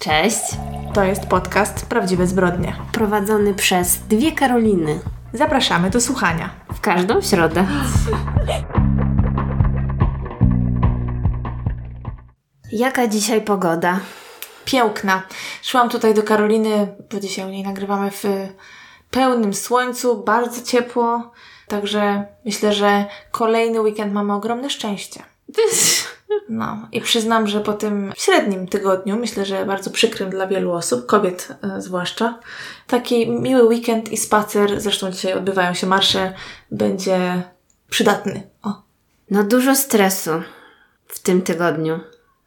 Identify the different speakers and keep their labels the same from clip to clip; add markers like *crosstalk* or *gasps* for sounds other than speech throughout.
Speaker 1: Cześć.
Speaker 2: To jest podcast Prawdziwe Zbrodnie.
Speaker 1: Prowadzony przez dwie Karoliny.
Speaker 2: Zapraszamy do słuchania.
Speaker 1: W każdą środę. Jaka dzisiaj pogoda?
Speaker 2: Piękna. Szłam tutaj do Karoliny, bo dzisiaj u niej nagrywamy w pełnym słońcu, bardzo ciepło. Także myślę, że kolejny weekend mamy ogromne szczęście. *laughs* No i przyznam, że po tym średnim tygodniu, myślę, że bardzo przykrym dla wielu osób, kobiet e, zwłaszcza, taki miły weekend i spacer, zresztą dzisiaj odbywają się marsze, będzie przydatny. O.
Speaker 1: No dużo stresu w tym tygodniu.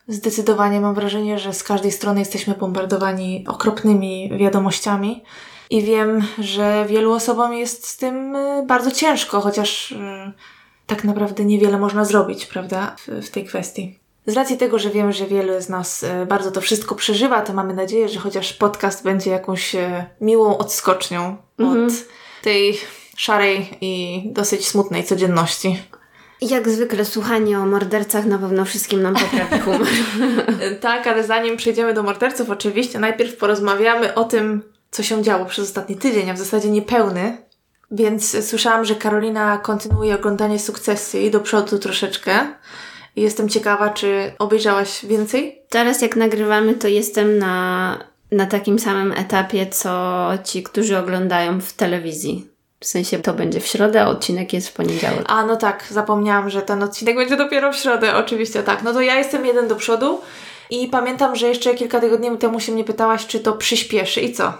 Speaker 2: Zdecydowanie mam wrażenie, że z każdej strony jesteśmy bombardowani okropnymi wiadomościami i wiem, że wielu osobom jest z tym y, bardzo ciężko, chociaż y, tak naprawdę niewiele można zrobić, prawda, w, w tej kwestii. Z racji tego, że wiem, że wielu z nas y, bardzo to wszystko przeżywa, to mamy nadzieję, że chociaż podcast będzie jakąś miłą odskocznią mhm. od tej szarej i dosyć smutnej codzienności.
Speaker 1: Jak zwykle słuchanie o mordercach na pewno wszystkim nam poprawi humor. *laughs*
Speaker 2: tak, ale zanim przejdziemy do morderców, oczywiście najpierw porozmawiamy o tym, co się działo przez ostatni tydzień, a w zasadzie niepełny. Więc słyszałam, że Karolina kontynuuje oglądanie sukcesji do przodu troszeczkę. Jestem ciekawa, czy obejrzałaś więcej?
Speaker 1: Teraz jak nagrywamy, to jestem na, na takim samym etapie, co ci, którzy oglądają w telewizji. W sensie to będzie w środę, a odcinek jest w poniedziałek.
Speaker 2: A no tak, zapomniałam, że ten odcinek będzie dopiero w środę, oczywiście tak. No to ja jestem jeden do przodu i pamiętam, że jeszcze kilka tygodni temu się mnie pytałaś, czy to przyspieszy i co?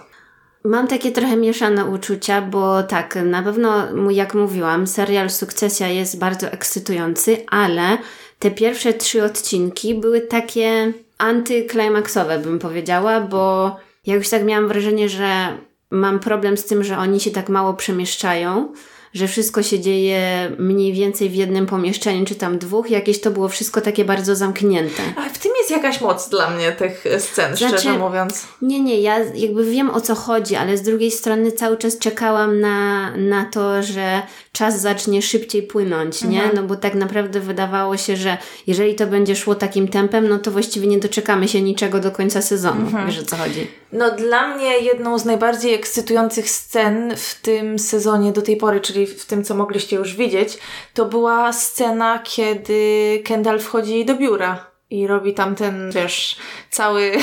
Speaker 1: Mam takie trochę mieszane uczucia, bo tak, na pewno, jak mówiłam, serial Sukcesja jest bardzo ekscytujący, ale te pierwsze trzy odcinki były takie antyklimaksowe, bym powiedziała, bo ja już tak miałam wrażenie, że mam problem z tym, że oni się tak mało przemieszczają że wszystko się dzieje mniej więcej w jednym pomieszczeniu, czy tam dwóch, jakieś to było wszystko takie bardzo zamknięte.
Speaker 2: A w tym jest jakaś moc dla mnie tych scen, znaczy, szczerze mówiąc.
Speaker 1: Nie, nie, ja jakby wiem o co chodzi, ale z drugiej strony cały czas czekałam na, na to, że czas zacznie szybciej płynąć, nie? Mhm. No bo tak naprawdę wydawało się, że jeżeli to będzie szło takim tempem, no to właściwie nie doczekamy się niczego do końca sezonu. Mhm. Wiesz o co chodzi?
Speaker 2: No dla mnie jedną z najbardziej ekscytujących scen w tym sezonie do tej pory, czyli w tym, co mogliście już widzieć, to była scena, kiedy Kendall wchodzi do biura i robi tam ten, wiesz, cały... *laughs*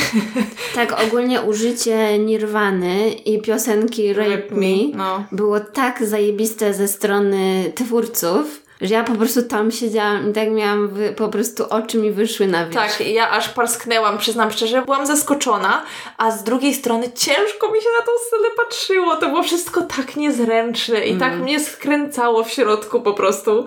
Speaker 1: Tak, ogólnie użycie Nirwany i piosenki Rape, Rape Me, me no. było tak zajebiste ze strony twórców, że ja po prostu tam siedziałam i tak miałam, wy, po prostu oczy mi wyszły na wierzch.
Speaker 2: Tak, ja aż parsknęłam, przyznam szczerze, byłam zaskoczona, a z drugiej strony ciężko mi się na tą scenę patrzyło, to było wszystko tak niezręczne i tak mm. tak mnie skręcało w środku po prostu,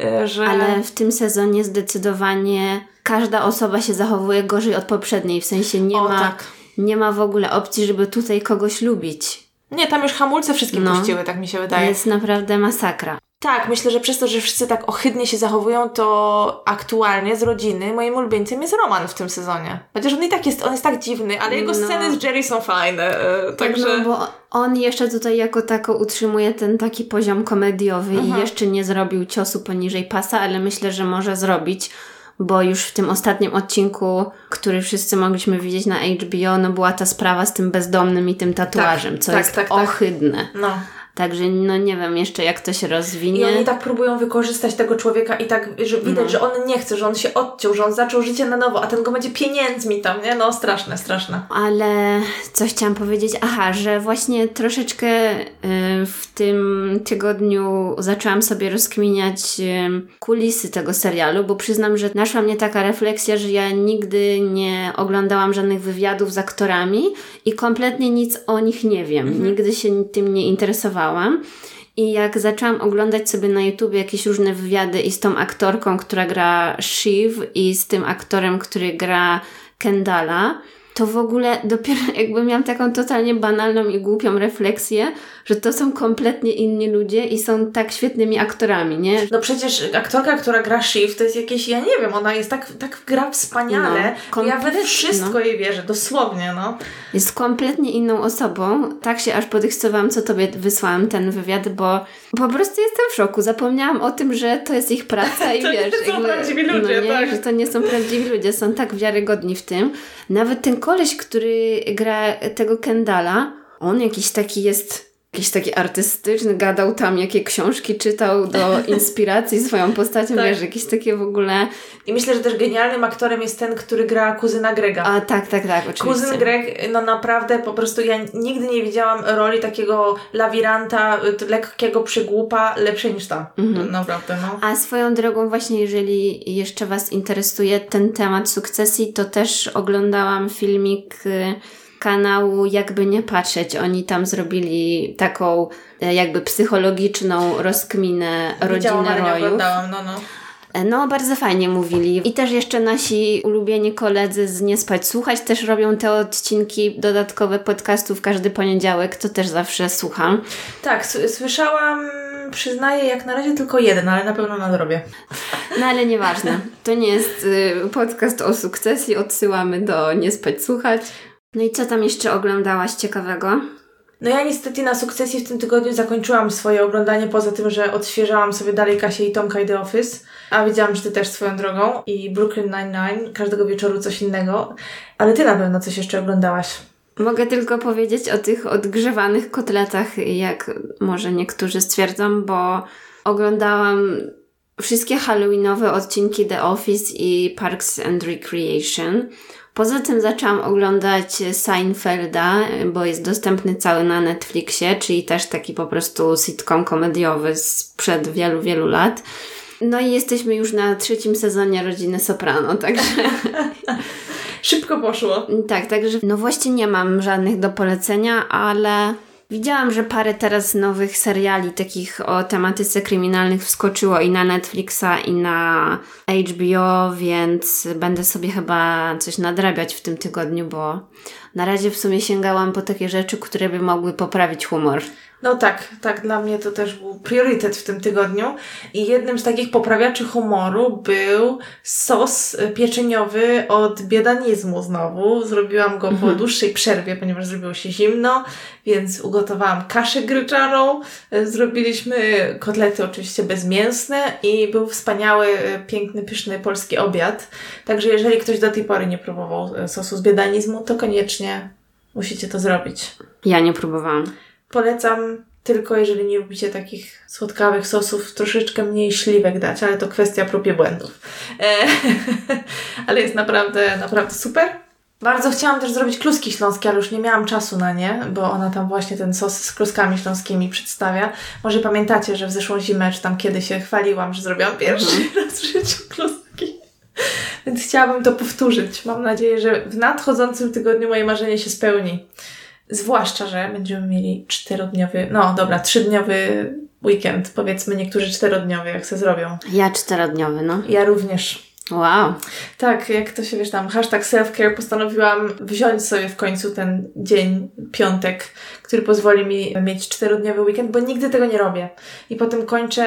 Speaker 2: e, że...
Speaker 1: Ale w tym sezonie zdecydowanie każda osoba się zachowuje gorzej od poprzedniej, w sensie nie o, ma... Tak. Nie ma w ogóle opcji, żeby tutaj kogoś lubić.
Speaker 2: Nie, tam już hamulce wszystkie no, puściły, tak mi się wydaje.
Speaker 1: Jest naprawdę masakra.
Speaker 2: Tak, myślę, że przez to, że wszyscy tak ohydnie się zachowują, to aktualnie z rodziny moim ulubieńcem jest Roman w tym sezonie. Chociaż on i tak jest, on jest tak dziwny, ale jego no. sceny z Jerry są fajne. E, tak, także...
Speaker 1: no, bo on jeszcze tutaj jako tako utrzymuje ten taki poziom komediowy mhm. i jeszcze nie zrobił ciosu poniżej pasa, ale myślę, że może zrobić bo już w tym ostatnim odcinku, który wszyscy mogliśmy widzieć na HBO, no była ta sprawa z tym bezdomnym i tym tatuażem, tak, co tak, jest tak, tak. ohydne. No. Także no nie wiem jeszcze jak to się rozwinie.
Speaker 2: I oni tak próbują wykorzystać tego człowieka i tak, że widać, no. że on nie chce, że on się odciął, że on zaczął życie na nowo, a ten go będzie pieniędzmi tam, nie? No straszne, straszne.
Speaker 1: Ale coś chciałam powiedzieć, aha, że właśnie troszeczkę y, w tym tygodniu zaczęłam sobie rozkminiać y, kulisy tego serialu, bo przyznam, że naszła mnie taka refleksja, że ja nigdy nie oglądałam żadnych wywiadów z aktorami i kompletnie nic o nich nie wiem. Mhm. Nigdy się tym nie interesowałam i jak zaczęłam oglądać sobie na YouTube jakieś różne wywiady i z tą aktorką, która gra Shiv i z tym aktorem, który gra Kendala, to w ogóle dopiero *laughs* jakby miałam taką totalnie banalną i głupią refleksję, że to są kompletnie inni ludzie i są tak świetnymi aktorami, nie?
Speaker 2: No przecież aktorka, która gra Shiv, to jest jakieś, ja nie wiem, ona jest tak, tak gra wspaniale. No, ja we wszystko no. jej wierzę, dosłownie, no.
Speaker 1: Jest kompletnie inną osobą. Tak się aż podekscytowałam, co tobie wysłałam ten wywiad, bo po prostu jestem w szoku. Zapomniałam o tym, że to jest ich praca *laughs* i
Speaker 2: to
Speaker 1: wiesz...
Speaker 2: To nie są jakby, prawdziwi ludzie,
Speaker 1: no nie,
Speaker 2: tak?
Speaker 1: że to nie są prawdziwi ludzie, są tak wiarygodni w tym. Nawet ten koleś, który gra tego Kendala, on jakiś taki jest jakiś taki artystyczny, gadał tam, jakie książki czytał do *laughs* inspiracji swoją postacią, tak. wiesz, jakieś takie w ogóle...
Speaker 2: I myślę, że też genialnym aktorem jest ten, który gra kuzyna Grega.
Speaker 1: A tak, tak, tak, oczywiście.
Speaker 2: Kuzyn Greg, no naprawdę po prostu ja nigdy nie widziałam roli takiego lawiranta, lekkiego przygłupa lepszej niż ta. Mhm. Naprawdę, no.
Speaker 1: A swoją drogą właśnie, jeżeli jeszcze Was interesuje ten temat sukcesji, to też oglądałam filmik y, kanału Jakby Nie Patrzeć. Oni tam zrobili taką e, jakby psychologiczną rozkminę rodziny rojów.
Speaker 2: no, no.
Speaker 1: E, no, bardzo fajnie mówili. I też jeszcze nasi ulubieni koledzy z Nie Spać Słuchać też robią te odcinki dodatkowe podcastów każdy poniedziałek, to też zawsze słucham.
Speaker 2: Tak, słyszałam, przyznaję, jak na razie tylko jeden, ale na pewno nadrobię.
Speaker 1: No ale nieważne. To nie jest y, podcast o sukcesji, odsyłamy do Nie Spać Słuchać. No i co tam jeszcze oglądałaś ciekawego?
Speaker 2: No ja niestety na sukcesji w tym tygodniu zakończyłam swoje oglądanie, poza tym, że odświeżałam sobie dalej Kasię i Tomka i The Office, a wiedziałam, że Ty też swoją drogą i Brooklyn Nine-Nine, każdego wieczoru coś innego, ale Ty na pewno coś jeszcze oglądałaś.
Speaker 1: Mogę tylko powiedzieć o tych odgrzewanych kotletach, jak może niektórzy stwierdzą, bo oglądałam wszystkie Halloweenowe odcinki The Office i Parks and Recreation. Poza tym zaczęłam oglądać Seinfelda, bo jest dostępny cały na Netflixie, czyli też taki po prostu sitcom komediowy sprzed wielu, wielu lat. No i jesteśmy już na trzecim sezonie Rodziny Soprano, *laughs* także...
Speaker 2: Szybko poszło.
Speaker 1: Tak, także no właśnie nie mam żadnych do polecenia, ale Widziałam, że parę teraz nowych seriali takich o tematyce kryminalnych wskoczyło i na Netflixa, i na HBO, więc będę sobie chyba coś nadrabiać w tym tygodniu, bo na razie w sumie sięgałam po takie rzeczy, które by mogły poprawić humor.
Speaker 2: No tak, tak, dla mnie to też był priorytet w tym tygodniu. I jednym z takich poprawiaczy humoru był sos pieczeniowy od biedanizmu znowu. Zrobiłam go po mhm. dłuższej przerwie, ponieważ zrobiło się zimno, więc ugotowałam kaszę gryczaną. Zrobiliśmy kotlety oczywiście bezmięsne i był wspaniały, piękny, pyszny polski obiad. Także jeżeli ktoś do tej pory nie próbował sosu z biedanizmu, to koniecznie musicie to zrobić.
Speaker 1: Ja nie próbowałam.
Speaker 2: Polecam tylko jeżeli nie lubicie takich słodkawych sosów, troszeczkę mniej śliwek dać, ale to kwestia prób i błędów. E, *laughs* ale jest naprawdę, naprawdę super. Bardzo chciałam też zrobić kluski śląskie, ale już nie miałam czasu na nie, bo ona tam właśnie ten sos z kluskami śląskimi przedstawia. Może pamiętacie, że w zeszłą zimę, czy tam kiedy się chwaliłam, że zrobiłam pierwszy mhm. raz w życiu kluski. Więc chciałabym to powtórzyć. Mam nadzieję, że w nadchodzącym tygodniu moje marzenie się spełni. Zwłaszcza, że będziemy mieli czterodniowy, no dobra, trzydniowy weekend. Powiedzmy niektórzy czterodniowy, jak se zrobią.
Speaker 1: Ja czterodniowy, no.
Speaker 2: Ja również.
Speaker 1: Wow.
Speaker 2: Tak, jak to się wiesz tam, hashtag self-care postanowiłam wziąć sobie w końcu ten dzień, piątek, który pozwoli mi mieć czterodniowy weekend, bo nigdy tego nie robię. I potem kończę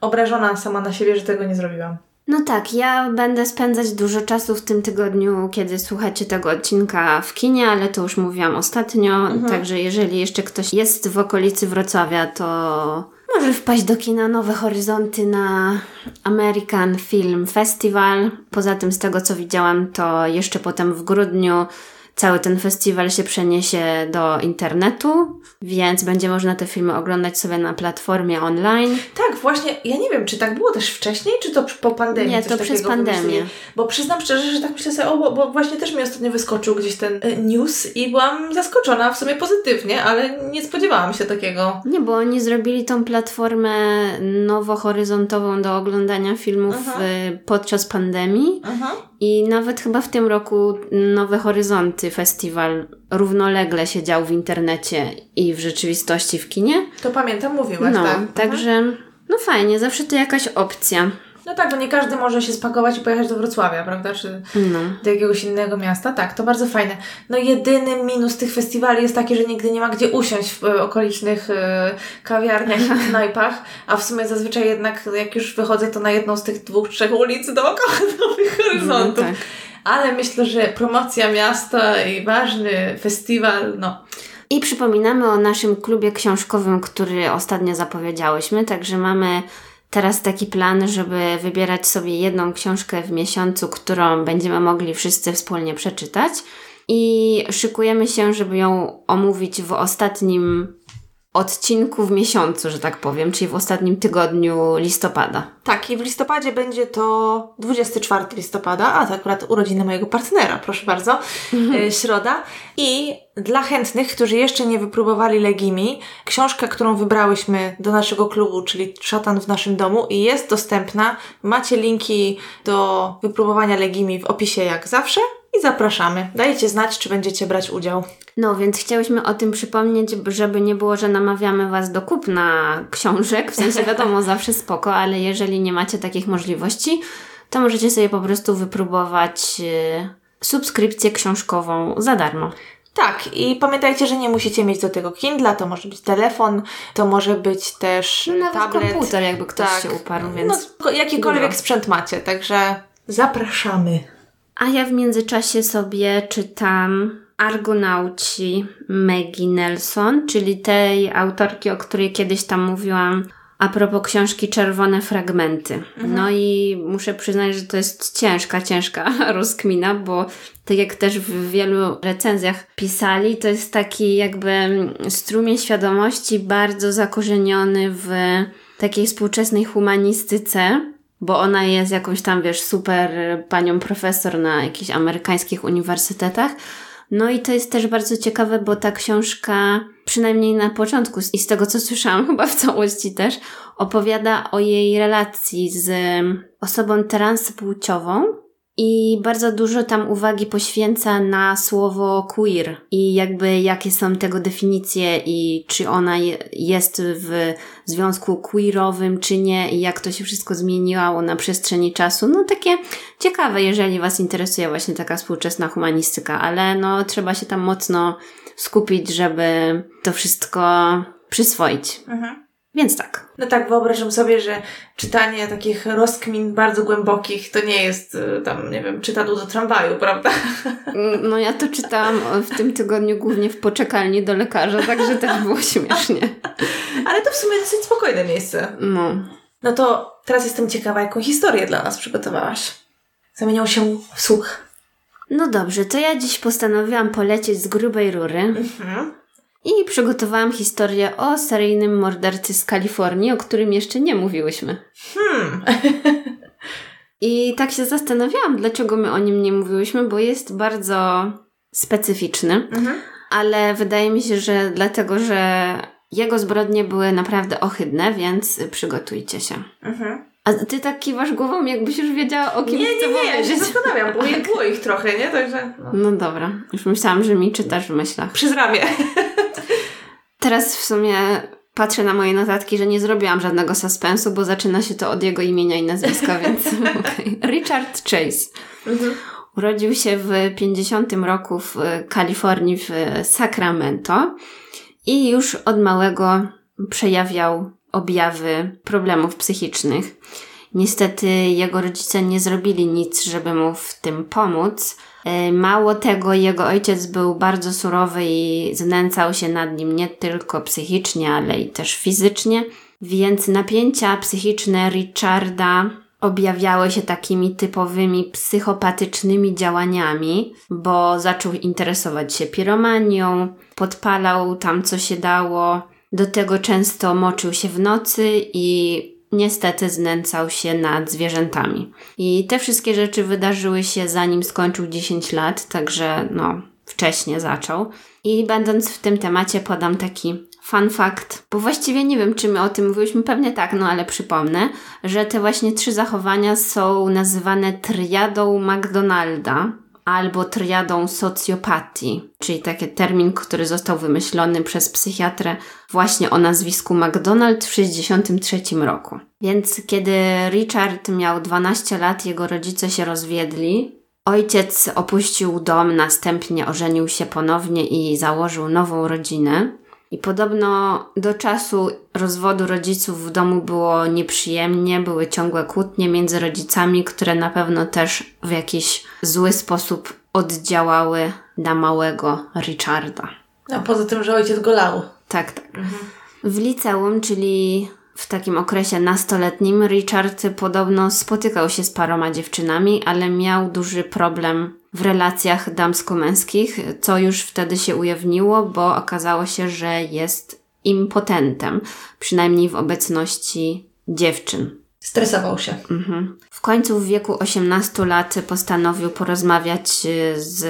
Speaker 2: obrażona sama na siebie, że tego nie zrobiłam.
Speaker 1: No tak, ja będę spędzać dużo czasu w tym tygodniu, kiedy słuchacie tego odcinka w kinie, ale to już mówiłam ostatnio, mhm. także jeżeli jeszcze ktoś jest w okolicy Wrocławia, to może wpaść do kina Nowe Horyzonty na American Film Festival. Poza tym, z tego co widziałam, to jeszcze potem w grudniu cały ten festiwal się przeniesie do internetu, więc będzie można te filmy oglądać sobie na platformie online.
Speaker 2: Tak, właśnie, ja nie wiem, czy tak było też wcześniej, czy to po pandemii?
Speaker 1: Nie, to przez pandemię.
Speaker 2: Bo przyznam szczerze, że tak myślę sobie, o, bo, bo, właśnie też mi ostatnio wyskoczył gdzieś ten e, news i byłam zaskoczona w sumie pozytywnie, ale nie spodziewałam się takiego.
Speaker 1: Nie, bo oni zrobili tą platformę nowohoryzontową do oglądania filmów Aha. podczas pandemii Aha. i nawet chyba w tym roku Nowe Horyzonty Festiwal równolegle się dział w internecie i w rzeczywistości w kinie.
Speaker 2: To pamiętam, mówiłaś,
Speaker 1: no,
Speaker 2: tak.
Speaker 1: Także, no fajnie, zawsze to jakaś opcja.
Speaker 2: No tak, bo nie każdy może się spakować i pojechać do Wrocławia, prawda? Czy no. do jakiegoś innego miasta. Tak, to bardzo fajne. No jedyny minus tych festiwali jest taki, że nigdy nie ma gdzie usiąść w e, okolicznych e, kawiarniach i *laughs* knajpach, a w sumie zazwyczaj jednak jak już wychodzę, to na jedną z tych dwóch, trzech ulic dookoła *laughs* Nowych Horyzontów. No, tak ale myślę, że promocja miasta i ważny festiwal, no.
Speaker 1: I przypominamy o naszym klubie książkowym, który ostatnio zapowiedziałyśmy, także mamy teraz taki plan, żeby wybierać sobie jedną książkę w miesiącu, którą będziemy mogli wszyscy wspólnie przeczytać. i szykujemy się, żeby ją omówić w ostatnim odcinku w miesiącu, że tak powiem, czyli w ostatnim tygodniu listopada.
Speaker 2: Tak, i w listopadzie będzie to 24 listopada, a to akurat urodziny mojego partnera, proszę bardzo, mhm. środa. I dla chętnych, którzy jeszcze nie wypróbowali Legimi, książka, którą wybrałyśmy do naszego klubu, czyli Szatan w naszym domu i jest dostępna. Macie linki do wypróbowania Legimi w opisie jak zawsze i zapraszamy. Dajcie znać, czy będziecie brać udział.
Speaker 1: No, więc chciałyśmy o tym przypomnieć, żeby nie było, że namawiamy Was do kupna książek, w sensie wiadomo, *laughs* zawsze spoko, ale jeżeli nie macie takich możliwości, to możecie sobie po prostu wypróbować yy, subskrypcję książkową za darmo.
Speaker 2: Tak, i pamiętajcie, że nie musicie mieć do tego Kindla, to może być telefon, to może być też
Speaker 1: no,
Speaker 2: Nawet tablet.
Speaker 1: komputer, jakby ktoś tak. się uparł, więc...
Speaker 2: No, jakikolwiek sprzęt macie, także zapraszamy.
Speaker 1: A ja w międzyczasie sobie czytam Argonauci Maggie Nelson, czyli tej autorki, o której kiedyś tam mówiłam a propos książki Czerwone Fragmenty. Mhm. No i muszę przyznać, że to jest ciężka, ciężka *laughs* rozkmina, bo tak jak też w wielu recenzjach pisali, to jest taki jakby strumień świadomości bardzo zakorzeniony w takiej współczesnej humanistyce, bo ona jest jakąś tam, wiesz, super panią profesor na jakichś amerykańskich uniwersytetach. No i to jest też bardzo ciekawe, bo ta książka, przynajmniej na początku i z tego co słyszałam, *laughs* chyba w całości też, opowiada o jej relacji z osobą transpłciową, i bardzo dużo tam uwagi poświęca na słowo queer i jakby jakie są tego definicje i czy ona jest w związku queerowym, czy nie i jak to się wszystko zmieniło na przestrzeni czasu. No takie ciekawe, jeżeli Was interesuje właśnie taka współczesna humanistyka, ale no trzeba się tam mocno skupić, żeby to wszystko przyswoić. Mhm. Więc tak.
Speaker 2: No tak, wyobrażam sobie, że czytanie takich rozkmin bardzo głębokich to nie jest y, tam, nie wiem, czytadło do tramwaju, prawda?
Speaker 1: No ja to czytałam w tym tygodniu głównie w poczekalni do lekarza, także też było śmiesznie.
Speaker 2: Ale to w sumie dosyć spokojne miejsce.
Speaker 1: No.
Speaker 2: No to teraz jestem ciekawa, jaką historię dla nas przygotowałaś. Zamieniał się w słuch.
Speaker 1: No dobrze, to ja dziś postanowiłam polecieć z grubej rury. Mhm i przygotowałam historię o seryjnym mordercy z Kalifornii, o którym jeszcze nie mówiłyśmy. Hmm. *laughs* I tak się zastanawiałam, dlaczego my o nim nie mówiłyśmy, bo jest bardzo specyficzny, mhm. ale wydaje mi się, że dlatego, że jego zbrodnie były naprawdę ohydne, więc przygotujcie się. Mhm. A ty tak kiwasz głową, jakbyś już wiedziała, o kim
Speaker 2: nie,
Speaker 1: chcę
Speaker 2: nie, nie,
Speaker 1: powiedzieć.
Speaker 2: Nie, nie, zastanawiam, bo *laughs* było ich trochę, nie? Także...
Speaker 1: No. no dobra, już myślałam, że mi czytasz w myślach.
Speaker 2: Przez ramię.
Speaker 1: Teraz w sumie patrzę na moje notatki, że nie zrobiłam żadnego suspensu, bo zaczyna się to od jego imienia i nazwiska, *laughs* więc okay. Richard Chase. Mhm. Urodził się w 50 roku w Kalifornii w Sacramento i już od małego przejawiał objawy problemów psychicznych. Niestety jego rodzice nie zrobili nic, żeby mu w tym pomóc. E, mało tego, jego ojciec był bardzo surowy i znęcał się nad nim nie tylko psychicznie, ale i też fizycznie, więc napięcia psychiczne Richarda objawiały się takimi typowymi psychopatycznymi działaniami, bo zaczął interesować się piromanią, podpalał tam co się dało, do tego często moczył się w nocy i niestety znęcał się nad zwierzętami. I te wszystkie rzeczy wydarzyły się zanim skończył 10 lat, także no, wcześnie zaczął. I będąc w tym temacie podam taki fun fact, bo właściwie nie wiem, czy my o tym mówiliśmy, pewnie tak, no ale przypomnę, że te właśnie trzy zachowania są nazywane triadą McDonalda albo triadą socjopatii, czyli taki termin, który został wymyślony przez psychiatrę właśnie o nazwisku McDonald w 1963 roku. Więc kiedy Richard miał 12 lat, jego rodzice się rozwiedli. Ojciec opuścił dom, następnie ożenił się ponownie i założył nową rodzinę. I podobno do czasu rozwodu rodziców w domu było nieprzyjemnie, były ciągłe kłótnie między rodzicami, które na pewno też w jakiś zły sposób oddziałały na małego Richarda.
Speaker 2: A poza tym, że ojciec go lał.
Speaker 1: Tak, tak. Mhm. W liceum, czyli w takim okresie nastoletnim Richard podobno spotykał się z paroma dziewczynami, ale miał duży problem w relacjach damsko-męskich, co już wtedy się ujawniło, bo okazało się, że jest impotentem, przynajmniej w obecności dziewczyn.
Speaker 2: Stresował się.
Speaker 1: Mhm. W końcu w wieku 18 lat postanowił porozmawiać y, z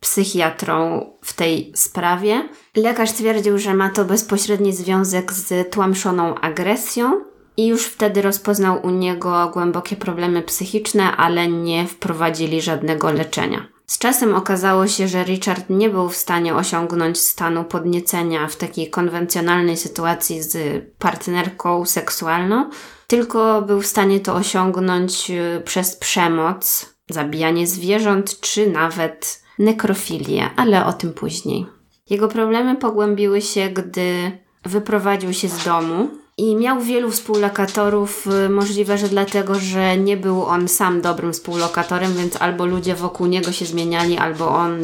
Speaker 1: psychiatrą w tej sprawie. Lekarz twierdził, że ma to bezpośredni związek z tłamszoną agresją i już wtedy rozpoznał u niego głębokie problemy psychiczne, ale nie wprowadzili żadnego leczenia. Z czasem okazało się, że Richard nie był w stanie osiągnąć stanu podniecenia w takiej konwencjonalnej sytuacji z partnerką seksualną, tylko był w stanie to osiągnąć y, przez przemoc, zabijanie zwierząt czy nawet nekrofilię, ale o tym później. Jego problemy pogłębiły się, gdy wyprowadził się z domu i miał wielu współlokatorów, y, możliwe, że dlatego, że nie był on sam dobrym współlokatorem, więc albo ludzie wokół niego się zmieniali, albo on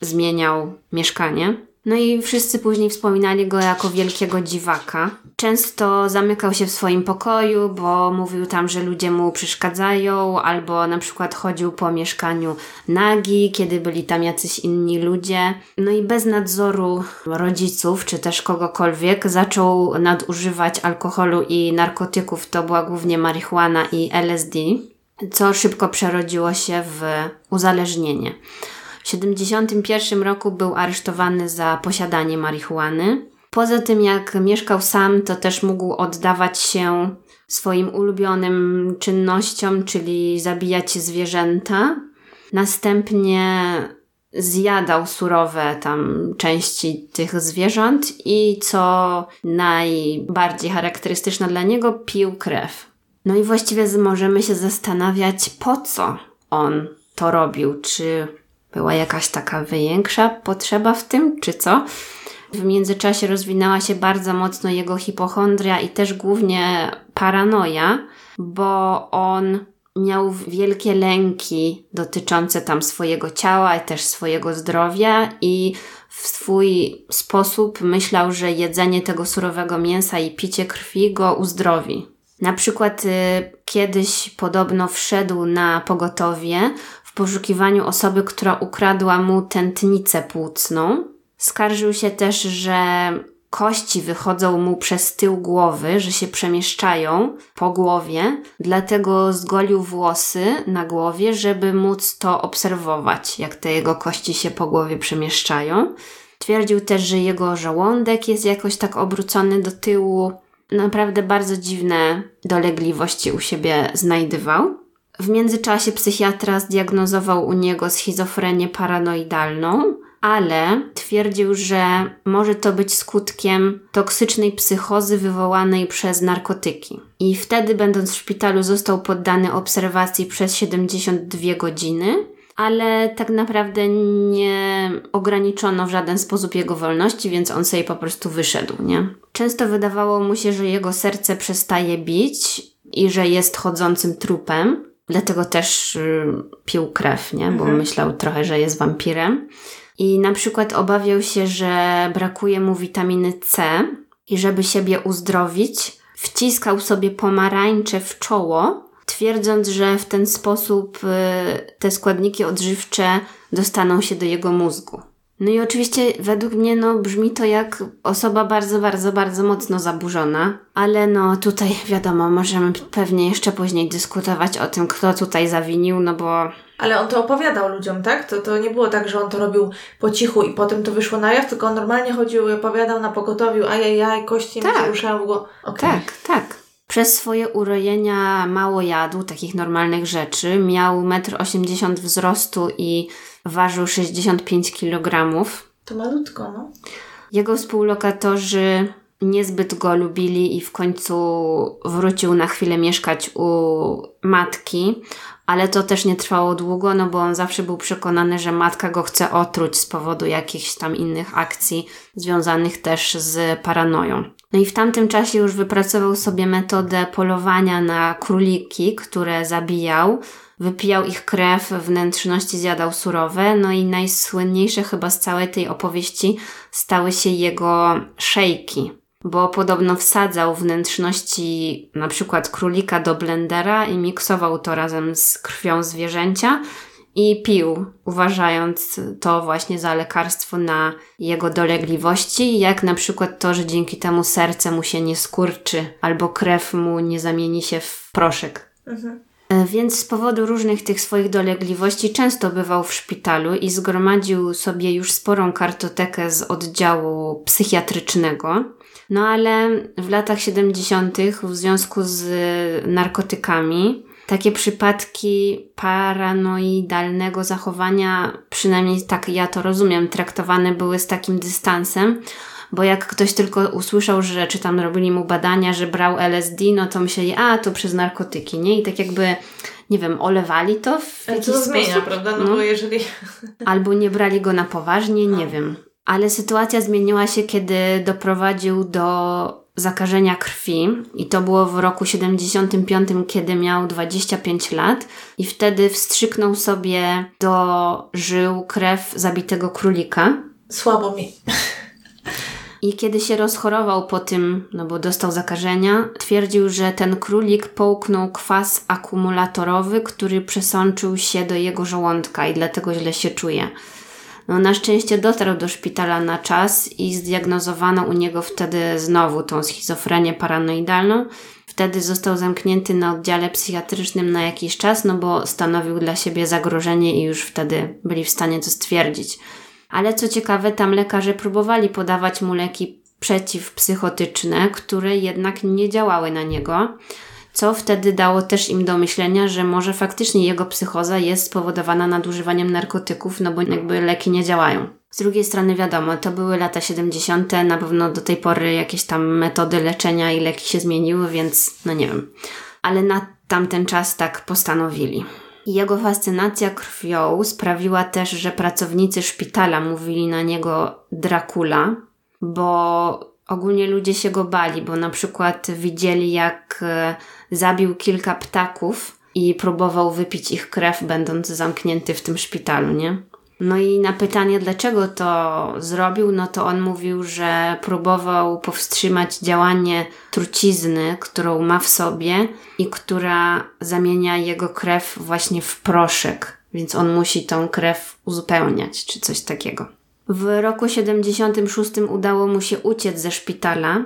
Speaker 1: zmieniał mieszkanie. No i wszyscy później wspominali go jako wielkiego dziwaka. Często zamykał się w swoim pokoju, bo mówił tam, że ludzie mu przeszkadzają, albo na przykład chodził po mieszkaniu nagi, kiedy byli tam jacyś inni ludzie. No i bez nadzoru rodziców, czy też kogokolwiek, zaczął nadużywać alkoholu i narkotyków. To była głównie marihuana i LSD, co szybko przerodziło się w uzależnienie. W 1971 roku był aresztowany za posiadanie marihuany. Poza tym, jak mieszkał sam, to też mógł oddawać się swoim ulubionym czynnościom, czyli zabijać zwierzęta. Następnie zjadał surowe tam części tych zwierząt i co najbardziej charakterystyczne dla niego, pił krew. No i właściwie możemy się zastanawiać, po co on to robił. Czy była jakaś taka większa potrzeba w tym, czy co? W międzyczasie rozwinęła się bardzo mocno jego hipochondria i też głównie paranoja, bo on miał wielkie lęki dotyczące tam swojego ciała i też swojego zdrowia i w swój sposób myślał, że jedzenie tego surowego mięsa i picie krwi go uzdrowi. Na przykład y, kiedyś podobno wszedł na pogotowie w poszukiwaniu osoby, która ukradła mu tętnicę płucną. Skarżył się też, że kości wychodzą mu przez tył głowy, że się przemieszczają po głowie, dlatego zgolił włosy na głowie, żeby móc to obserwować, jak te jego kości się po głowie przemieszczają. Twierdził też, że jego żołądek jest jakoś tak obrócony do tyłu. Naprawdę bardzo dziwne dolegliwości u siebie znajdywał. W międzyczasie psychiatra zdiagnozował u niego schizofrenię paranoidalną, ale twierdził, że może to być skutkiem toksycznej psychozy wywołanej przez narkotyki. I wtedy, będąc w szpitalu, został poddany obserwacji przez 72 godziny, ale tak naprawdę nie ograniczono w żaden sposób jego wolności, więc on sobie po prostu wyszedł, nie? Często wydawało mu się, że jego serce przestaje bić i że jest chodzącym trupem, Dlatego też y, pił krew, nie? Bo mhm. myślał trochę, że jest wampirem. I na przykład obawiał się, że brakuje mu witaminy C i żeby siebie uzdrowić, wciskał sobie pomarańcze w czoło, twierdząc, że w ten sposób y, te składniki odżywcze dostaną się do jego mózgu. No i oczywiście według mnie no, brzmi to jak osoba bardzo, bardzo, bardzo mocno zaburzona, ale no tutaj *laughs* wiadomo, możemy pewnie jeszcze później dyskutować o tym, kto tutaj zawinił, no bo...
Speaker 2: Ale on to opowiadał ludziom, tak? To, to nie było tak, że on to robił po cichu i potem to wyszło na jaw, tylko on normalnie chodził i opowiadał na pogotowiu, ajajaj, kości tak. mi się ruszają w.
Speaker 1: Okay. Tak, tak. Przez swoje urojenia mało jadł takich normalnych rzeczy. Miał 1,80 m wzrostu i ważył 65 kg.
Speaker 2: To malutko, no.
Speaker 1: Jego współlokatorzy niezbyt go lubili i w końcu wrócił na chwilę mieszkać u matki, ale to też nie trwało długo, no bo on zawsze był przekonany, że matka go chce otruć z powodu jakichś tam innych akcji związanych też z paranoją. No i w tamtym czasie już wypracował sobie metodę polowania na króliki, które zabijał, wypijał ich krew, wnętrzności zjadał surowe, no i najsłynniejsze chyba z całej tej opowieści stały się jego szejki. bo podobno wsadzał wnętrzności na przykład królika do blendera i miksował to razem z krwią zwierzęcia i pił, uważając to właśnie za lekarstwo na jego dolegliwości, jak na przykład to, że dzięki temu serce mu się nie skurczy albo krew mu nie zamieni się w proszek. Mhm. E, więc z powodu różnych tych swoich dolegliwości często bywał w szpitalu i zgromadził sobie już sporą kartotekę z oddziału psychiatrycznego. No ale w latach 70. w związku z narkotykami takie przypadki paranoidalnego zachowania, przynajmniej tak ja to rozumiem, traktowane były z takim dystansem, bo jak ktoś tylko usłyszał, że czy tam robili mu badania, że brał LSD, no to myśleli, a to przez narkotyki, nie? I tak jakby, nie wiem, olewali to w jakiś
Speaker 2: to
Speaker 1: sposób.
Speaker 2: zmienia, prawda? No, no bo jeżeli... *laughs*
Speaker 1: Albo nie brali go na poważnie, nie wiem. Ale sytuacja zmieniła się, kiedy doprowadził do zakażenia krwi i to było w roku 75, kiedy miał 25 lat i wtedy wstrzyknął sobie do żył krew zabitego królika.
Speaker 2: Słabo mi. *laughs*
Speaker 1: I kiedy się rozchorował po tym, no bo dostał zakażenia, twierdził, że ten królik połknął kwas akumulatorowy, który przesączył się do jego żołądka i dlatego źle się czuje. No, na szczęście dotarł do szpitala na czas i zdiagnozowano u niego wtedy znowu tą schizofrenię paranoidalną. Wtedy został zamknięty na oddziale psychiatrycznym na jakiś czas, no bo stanowił dla siebie zagrożenie i już wtedy byli w stanie to stwierdzić. Ale co ciekawe, tam lekarze próbowali podawać mu leki przeciwpsychotyczne, które jednak nie działały na niego co wtedy dało też im do myślenia, że może faktycznie jego psychoza jest spowodowana nadużywaniem narkotyków, no bo jakby leki nie działają. Z drugiej strony wiadomo, to były lata 70., na pewno do tej pory jakieś tam metody leczenia i leki się zmieniły, więc no nie wiem. Ale na tamten czas tak postanowili. Jego fascynacja krwią sprawiła też, że pracownicy szpitala mówili na niego Dracula, bo ogólnie ludzie się go bali, bo na przykład widzieli, jak e, zabił kilka ptaków i próbował wypić ich krew, będąc zamknięty w tym szpitalu, nie? No i na pytanie, dlaczego to zrobił, no to on mówił, że próbował powstrzymać działanie trucizny, którą ma w sobie i która zamienia jego krew właśnie w proszek, więc on musi tą krew uzupełniać, czy coś takiego. W roku 76 udało mu się uciec ze szpitala,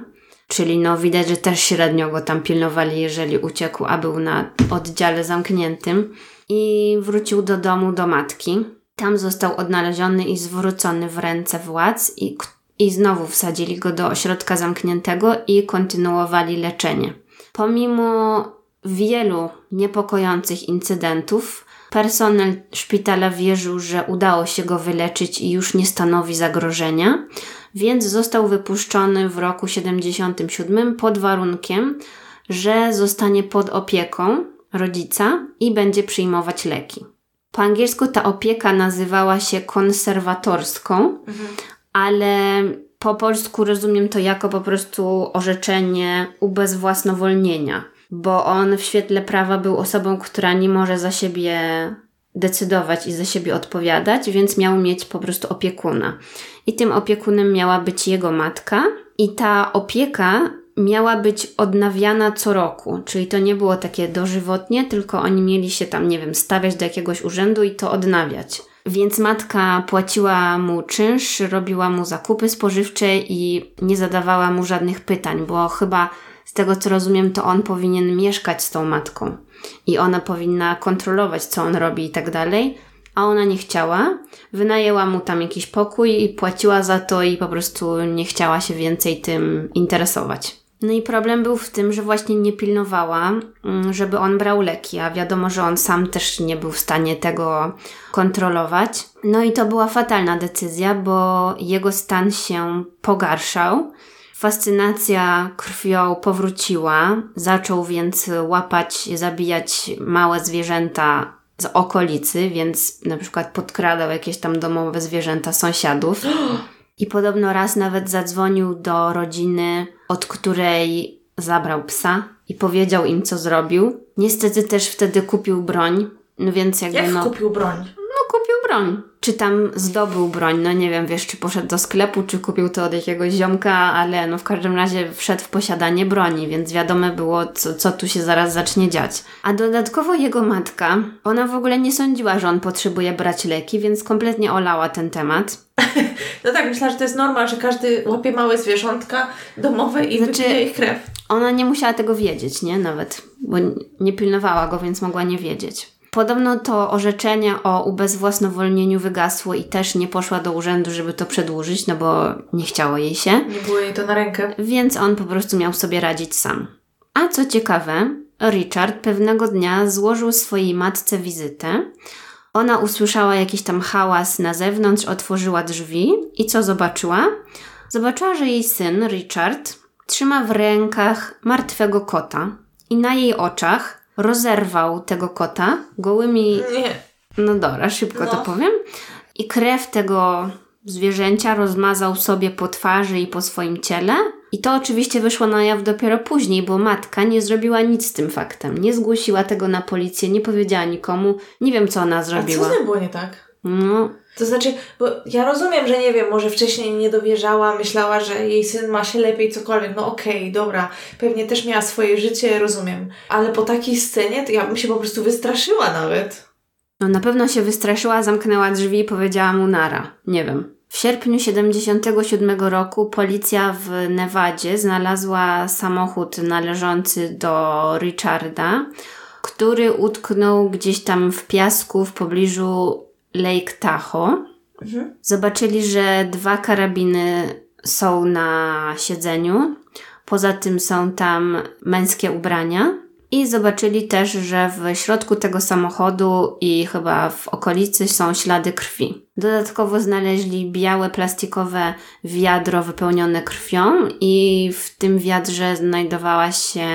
Speaker 1: czyli no widać, że też średnio go tam pilnowali, jeżeli uciekł, a był na oddziale zamkniętym i wrócił do domu do matki. Tam został odnaleziony i zwrócony w ręce władz i, i znowu wsadzili go do ośrodka zamkniętego i kontynuowali leczenie. Pomimo wielu niepokojących incydentów, Personel szpitala wierzył, że udało się go wyleczyć i już nie stanowi zagrożenia, więc został wypuszczony w roku 77 pod warunkiem, że zostanie pod opieką rodzica i będzie przyjmować leki. Po angielsku ta opieka nazywała się konserwatorską, mhm. ale po polsku rozumiem to jako po prostu orzeczenie ubezwłasnowolnienia bo on w świetle prawa był osobą, która nie może za siebie decydować i za siebie odpowiadać, więc miał mieć po prostu opiekuna. I tym opiekunem miała być jego matka, i ta opieka miała być odnawiana co roku, czyli to nie było takie dożywotnie, tylko oni mieli się tam, nie wiem, stawiać do jakiegoś urzędu i to odnawiać. Więc matka płaciła mu czynsz, robiła mu zakupy spożywcze i nie zadawała mu żadnych pytań, bo chyba z tego co rozumiem, to on powinien mieszkać z tą matką i ona powinna kontrolować, co on robi i tak dalej. A ona nie chciała, wynajęła mu tam jakiś pokój i płaciła za to, i po prostu nie chciała się więcej tym interesować. No i problem był w tym, że właśnie nie pilnowała, mm, żeby on brał leki, a wiadomo, że on sam też nie był w stanie tego kontrolować. No i to była fatalna decyzja, bo jego stan się pogarszał Fascynacja krwią powróciła, zaczął więc łapać, zabijać małe zwierzęta z okolicy, więc na przykład podkradał jakieś tam domowe zwierzęta sąsiadów. *gasps* I podobno raz nawet zadzwonił do rodziny, od której zabrał psa i powiedział im, co zrobił. Niestety też wtedy kupił broń, no więc jakby
Speaker 2: Jak
Speaker 1: no...
Speaker 2: kupił broń?
Speaker 1: Broń. Czy tam zdobył broń? No nie wiem, wiesz, czy poszedł do sklepu, czy kupił to od jakiegoś ziomka, ale no w każdym razie wszedł w posiadanie broni, więc wiadome było, co, co tu się zaraz zacznie dziać. A dodatkowo jego matka, ona w ogóle nie sądziła, że on potrzebuje brać leki, więc kompletnie olała ten temat. *laughs*
Speaker 2: No tak, myślę, że to jest normal, że każdy łapie małe zwierzątka domowe i
Speaker 1: Znaczy-
Speaker 2: wypije ich krew.
Speaker 1: Ona nie musiała tego wiedzieć, nie? Nawet, bo nie pilnowała go, więc mogła nie wiedzieć. Podobno to orzeczenie o ubezwłasnowolnieniu wygasło i też nie poszła do urzędu, żeby to przedłużyć, no bo nie chciało jej się,
Speaker 2: Nie było jej to na rękę.
Speaker 1: więc on po prostu miał sobie radzić sam. A co ciekawe, Richard pewnego dnia złożył swojej matce wizytę. Ona usłyszała jakiś tam hałas na zewnątrz, otworzyła drzwi i co zobaczyła? Zobaczyła, że jej syn, Richard, trzyma w rękach martwego kota i na jej oczach rozerwał tego kota gołymi
Speaker 2: Nie.
Speaker 1: no dobra, szybko
Speaker 2: No.
Speaker 1: to powiem. I krew tego zwierzęcia rozmazał sobie po twarzy i po swoim ciele. I to oczywiście wyszło na jaw dopiero później, bo matka nie zrobiła nic z tym faktem. Nie zgłosiła tego na policję, nie powiedziała nikomu. Nie wiem, co ona
Speaker 2: A co
Speaker 1: zrobiła.
Speaker 2: z tym było nie tak?
Speaker 1: No,
Speaker 2: To znaczy, bo ja rozumiem, że nie wiem, może wcześniej nie dowierzała, myślała, że jej syn ma się lepiej, cokolwiek. No okej, dobra, pewnie też miała swoje życie, rozumiem. Ale po takiej scenie to ja bym się po prostu wystraszyła nawet.
Speaker 1: no na pewno się wystraszyła, zamknęła drzwi i powiedziała mu nara. Nie wiem. W sierpniu 77 roku policja w Nevadzie znalazła samochód należący do Richarda, który utknął gdzieś tam w piasku w pobliżu Lake Tahoe.
Speaker 2: Mhm.
Speaker 1: Zobaczyli, że dwa karabiny są na siedzeniu. Poza tym są tam męskie ubrania. I zobaczyli też, że w środku tego samochodu i chyba w okolicy są ślady krwi. Dodatkowo znaleźli białe plastikowe wiadro wypełnione krwią i w tym wiadrze znajdowała się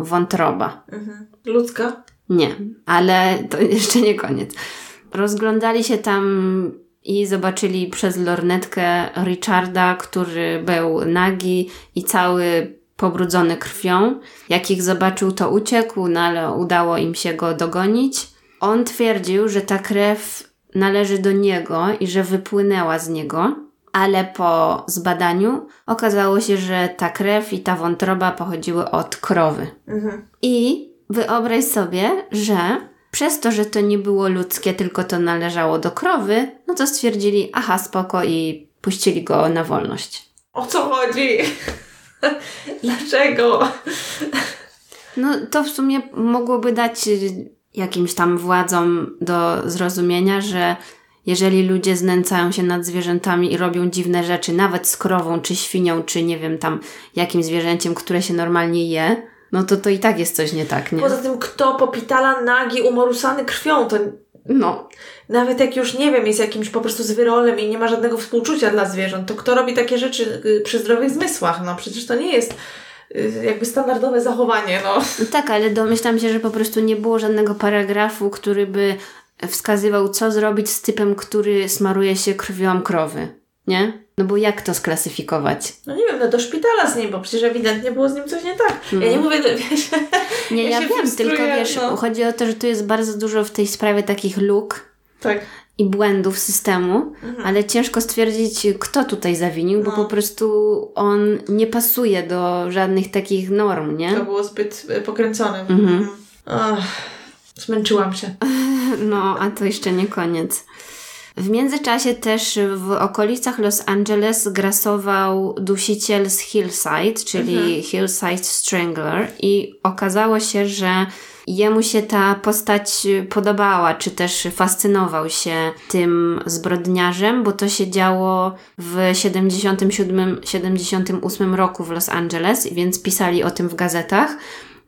Speaker 1: wątroba.
Speaker 2: Mhm. Ludzka?
Speaker 1: Nie, ale to *laughs* jeszcze nie koniec. Rozglądali się tam i zobaczyli przez lornetkę Richarda, który był nagi i cały pobrudzony krwią. Jak ich zobaczył, to uciekł, no ale udało im się go dogonić. On twierdził, że ta krew należy do niego i że wypłynęła z niego, ale po zbadaniu okazało się, że ta krew i ta wątroba pochodziły od krowy.
Speaker 2: Mhm.
Speaker 1: I wyobraź sobie, że przez to, że to nie było ludzkie, tylko to należało do krowy, no to stwierdzili, aha, spoko i puścili go na wolność.
Speaker 2: O co chodzi? *laughs* Dlaczego?
Speaker 1: No to w sumie mogłoby dać jakimś tam władzom do zrozumienia, że jeżeli ludzie znęcają się nad zwierzętami i robią dziwne rzeczy, nawet z krową, czy świnią, czy nie wiem tam jakim zwierzęciem, które się normalnie je, no to to i tak jest coś nie tak, nie?
Speaker 2: Poza tym, kto popitala nagi, umorusany krwią, to
Speaker 1: No,
Speaker 2: nawet jak już, nie wiem, jest jakimś po prostu zwyrolem i nie ma żadnego współczucia dla zwierząt, to kto robi takie rzeczy y, przy zdrowych zmysłach? No przecież to nie jest y, jakby standardowe zachowanie, no.
Speaker 1: No tak, ale domyślam się, że po prostu nie było żadnego paragrafu, który by wskazywał, co zrobić z typem, który smaruje się krwią krowy. Nie? No bo jak to sklasyfikować?
Speaker 2: No nie wiem, no do szpitala z nim, bo przecież ewidentnie było z nim coś nie tak. Ja nie mówię, wiesz, *laughs*
Speaker 1: Nie,
Speaker 2: Ja
Speaker 1: ja, wiem, tylko wiesz,
Speaker 2: no.
Speaker 1: chodzi o to, że tu jest bardzo dużo w tej sprawie takich luk
Speaker 2: tak.
Speaker 1: i błędów systemu,
Speaker 2: Mhm.
Speaker 1: ale ciężko stwierdzić, kto tutaj zawinił, bo
Speaker 2: No.
Speaker 1: po prostu on nie pasuje do żadnych takich norm, nie?
Speaker 2: To było zbyt y, pokręcone.
Speaker 1: Mhm.
Speaker 2: Ach, zmęczyłam się. *laughs*
Speaker 1: No, a to jeszcze nie koniec. W międzyczasie też w okolicach Los Angeles grasował dusiciel z Hillside, czyli Hillside Strangler i okazało się, że jemu się ta postać podobała, czy też fascynował się tym zbrodniarzem, bo to się działo w 77-78 roku w Los Angeles, więc pisali o tym w gazetach.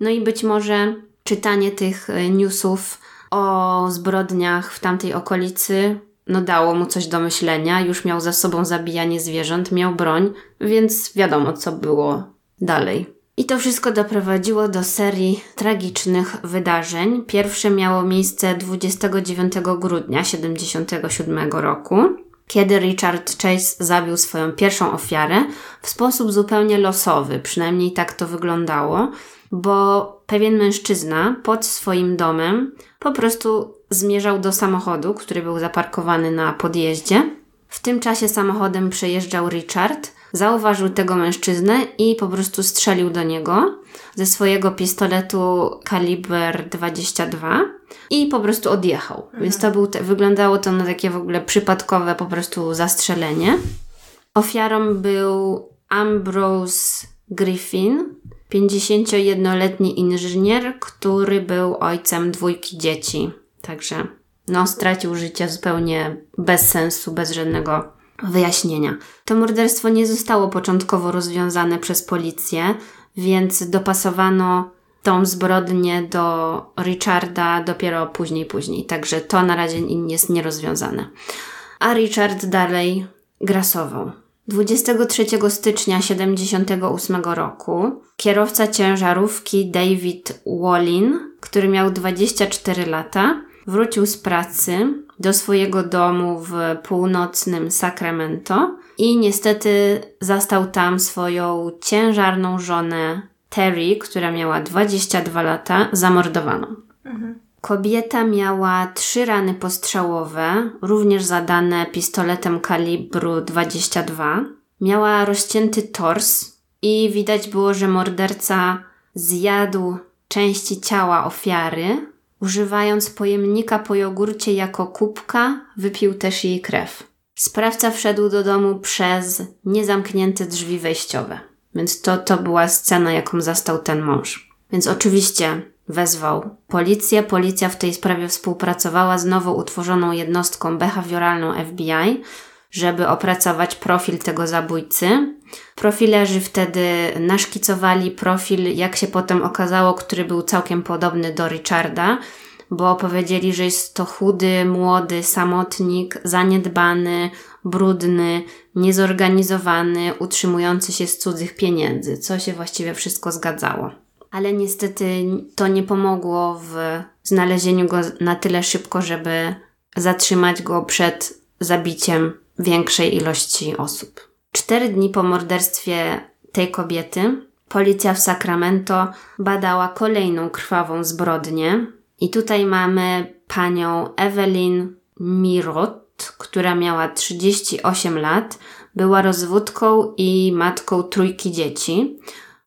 Speaker 1: No i być może czytanie tych newsów o zbrodniach w tamtej okolicy no dało mu coś do myślenia. Już miał za sobą zabijanie zwierząt, miał broń, więc wiadomo, co było dalej. I to wszystko doprowadziło do serii tragicznych wydarzeń. Pierwsze miało miejsce 29 grudnia 1977 roku, kiedy Richard Chase zabił swoją pierwszą ofiarę w sposób zupełnie losowy, przynajmniej tak to wyglądało. Bo pewien mężczyzna pod swoim domem po prostu zmierzał do samochodu, który był zaparkowany na podjeździe. W tym czasie samochodem przejeżdżał Richard, zauważył tego mężczyznę i po prostu strzelił do niego ze swojego pistoletu kaliber 22 i po prostu odjechał. Mhm. Więc to był, wyglądało to na takie w ogóle przypadkowe po prostu zastrzelenie. Ofiarą był Ambrose Griffin, 51-letni inżynier, który był ojcem dwójki dzieci. Także no, stracił życie zupełnie bez sensu, bez żadnego wyjaśnienia. To morderstwo nie zostało początkowo rozwiązane przez policję, więc dopasowano tą zbrodnię do Richarda dopiero później, później. Także to na razie jest nierozwiązane. A Richard dalej grasował. 23 stycznia 1978 roku kierowca ciężarówki David Wallin, który miał 24 lata, wrócił z pracy do swojego domu w północnym Sacramento i niestety zastał tam swoją ciężarną żonę Terry, która miała 22 lata, zamordowaną. Mhm. Kobieta miała trzy rany postrzałowe, również zadane pistoletem kalibru 22. Miała rozcięty tors i widać było, że morderca zjadł części ciała ofiary, używając pojemnika po jogurcie jako kubka, wypił też jej krew. Sprawca wszedł do domu przez niezamknięte drzwi wejściowe. Więc to, to była scena, jaką zastał ten mąż. Więc oczywiście wezwał policję. Policja w tej sprawie współpracowała z nowo utworzoną jednostką behawioralną FBI, żeby opracować profil tego zabójcy. Profilerzy wtedy naszkicowali profil, jak się potem okazało, który był całkiem podobny do Richarda, bo powiedzieli, że jest to chudy, młody samotnik, zaniedbany, brudny, niezorganizowany, utrzymujący się z cudzych pieniędzy, co się właściwie wszystko zgadzało. Ale niestety to nie pomogło w znalezieniu go na tyle szybko, żeby zatrzymać go przed zabiciem większej ilości osób. Cztery dni po morderstwie tej kobiety policja w Sacramento badała kolejną krwawą zbrodnię. I tutaj mamy panią Evelyn Mirot, która miała 38 lat, była rozwódką i matką trójki dzieci.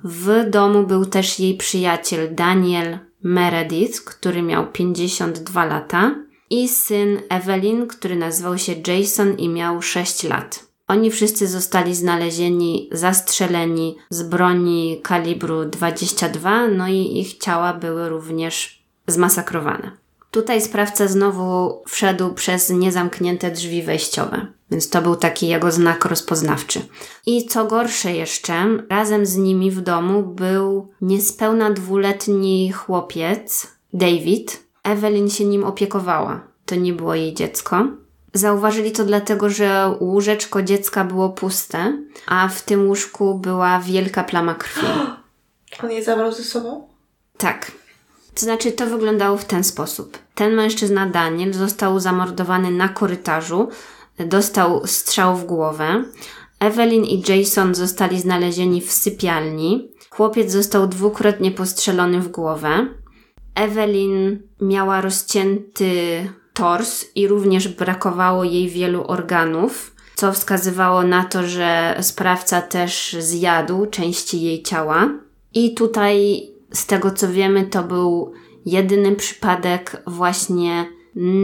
Speaker 1: W domu był też jej przyjaciel Daniel Meredith, który miał 52 lata i syn Evelyn, który nazywał się Jason i miał 6 lat. Oni wszyscy zostali znalezieni zastrzeleni z broni kalibru 22, no i ich ciała były również zmasakrowane. Tutaj sprawca znowu wszedł przez niezamknięte drzwi wejściowe, więc to był taki jego znak rozpoznawczy. I co gorsze jeszcze, razem z nimi w domu był niespełna dwuletni chłopiec, David. Evelyn się nim opiekowała. To nie było jej dziecko. Zauważyli to dlatego, że łóżeczko dziecka było puste, a w tym łóżku była wielka plama krwi. *gasps*
Speaker 2: On je zabrał ze sobą?
Speaker 1: Tak. To znaczy, to wyglądało w ten sposób. Ten mężczyzna Daniel został zamordowany na korytarzu, dostał strzał w głowę. Evelyn i Jason zostali znalezieni w sypialni. Chłopiec został dwukrotnie postrzelony w głowę. Evelyn miała rozcięty tors i również brakowało jej wielu organów, co wskazywało na to, że sprawca też zjadł części jej ciała. I tutaj z tego co wiemy, to był jedyny przypadek właśnie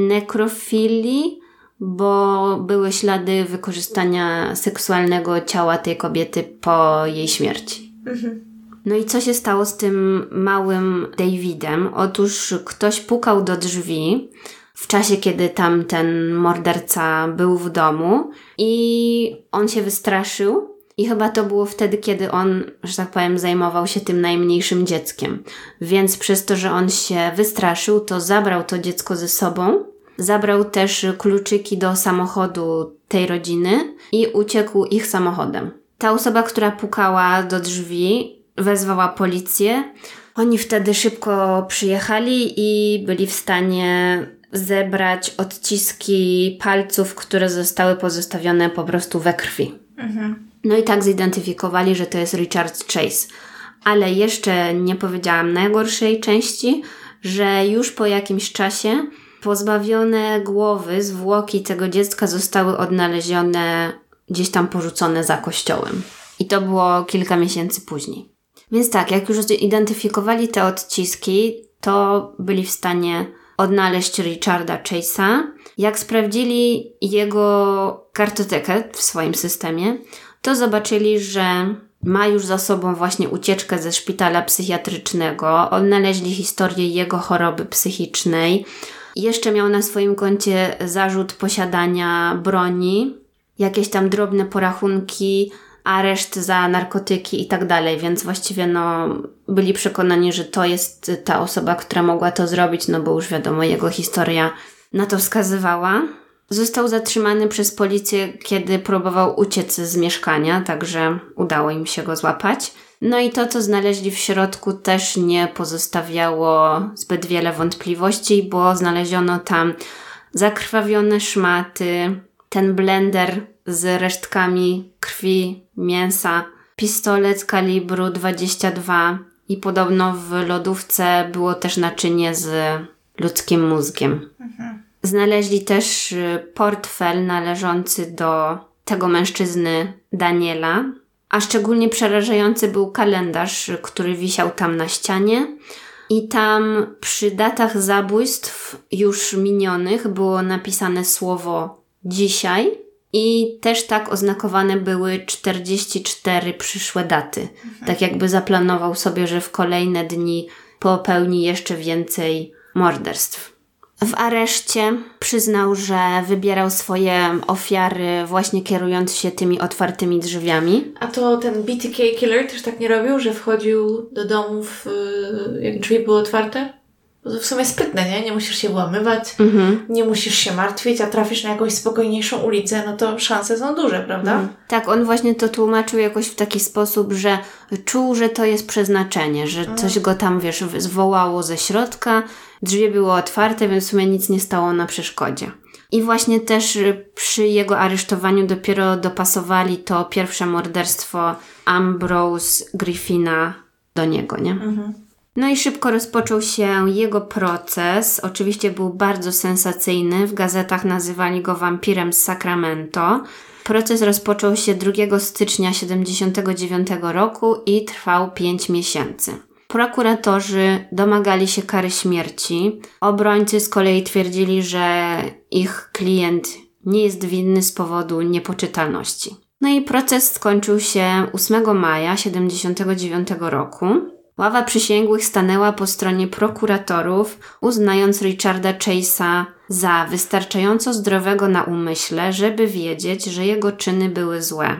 Speaker 1: nekrofilii, bo były ślady wykorzystania seksualnego ciała tej kobiety po jej śmierci. Mhm. No i co się stało z tym małym Davidem? Otóż ktoś pukał do drzwi w czasie, kiedy tam ten morderca był w domu i on się wystraszył i chyba to było wtedy, kiedy on, że tak powiem, zajmował się tym najmniejszym dzieckiem. Więc przez to, że on się wystraszył, to zabrał to dziecko ze sobą. Zabrał też kluczyki do samochodu tej rodziny i uciekł ich samochodem. Ta osoba, która pukała do drzwi, wezwała policję. Oni wtedy szybko przyjechali i byli w stanie zebrać odciski palców, które zostały pozostawione po prostu we krwi. Mhm. No i tak zidentyfikowali, że to jest Richard Chase. Ale jeszcze nie powiedziałam najgorszej części, że już po jakimś czasie pozbawione głowy, zwłoki tego dziecka zostały odnalezione gdzieś tam porzucone za kościołem. I to było kilka miesięcy później. Więc tak, jak już zidentyfikowali te odciski, to byli w stanie odnaleźć Richarda Chase'a. Jak sprawdzili jego kartotekę w swoim systemie, to zobaczyli, że ma już za sobą właśnie ucieczkę ze szpitala psychiatrycznego, odnaleźli historię jego choroby psychicznej. Jeszcze miał na swoim koncie zarzut posiadania broni, jakieś tam drobne porachunki, areszt za narkotyki i tak dalej, więc właściwie no, byli przekonani, że to jest ta osoba, która mogła to zrobić, no bo już wiadomo, jego historia na to wskazywała. Został zatrzymany przez policję, kiedy próbował uciec z mieszkania, także udało im się go złapać. No i to, co znaleźli w środku, też nie pozostawiało zbyt wiele wątpliwości, bo znaleziono tam zakrwawione szmaty, ten blender z resztkami krwi, mięsa, pistolet kalibru 22 i podobno w lodówce było też naczynie z ludzkim mózgiem. Mhm. Znaleźli też y, portfel należący do tego mężczyzny Daniela, a szczególnie przerażający był kalendarz, który wisiał tam na ścianie. I tam przy datach zabójstw już minionych było napisane słowo dzisiaj, i też tak oznakowane były 44 przyszłe daty. Mhm. Tak jakby zaplanował sobie, że w kolejne dni popełni jeszcze więcej morderstw. W areszcie przyznał, że wybierał swoje ofiary właśnie kierując się tymi otwartymi drzwiami.
Speaker 2: A to ten BTK killer też tak nie robił, że wchodził do domów, y, jak drzwi były otwarte? Bo to w sumie sprytne, nie? Nie musisz się włamywać, mhm. nie musisz się martwić, a trafisz na jakąś spokojniejszą ulicę, no to szanse są duże, prawda? Mhm.
Speaker 1: Tak, on właśnie to tłumaczył jakoś w taki sposób, że czuł, że to jest przeznaczenie, że mhm. coś go tam, wiesz, zwołało ze środka, drzwi były otwarte, więc w sumie nic nie stało na przeszkodzie. I właśnie też przy jego aresztowaniu dopiero dopasowali to pierwsze morderstwo Ambrose Griffina do niego, nie? Mhm. No i szybko rozpoczął się jego proces. Oczywiście był bardzo sensacyjny. W gazetach nazywali go wampirem z Sacramento. Proces rozpoczął się 2 stycznia 1979 roku i trwał 5 miesięcy. Prokuratorzy domagali się kary śmierci. Obrońcy z kolei twierdzili, że ich klient nie jest winny z powodu niepoczytalności. No i proces skończył się 8 maja 1979 roku. Ława przysięgłych stanęła po stronie prokuratorów, uznając Richarda Chase'a za wystarczająco zdrowego na umyśle, żeby wiedzieć, że jego czyny były złe.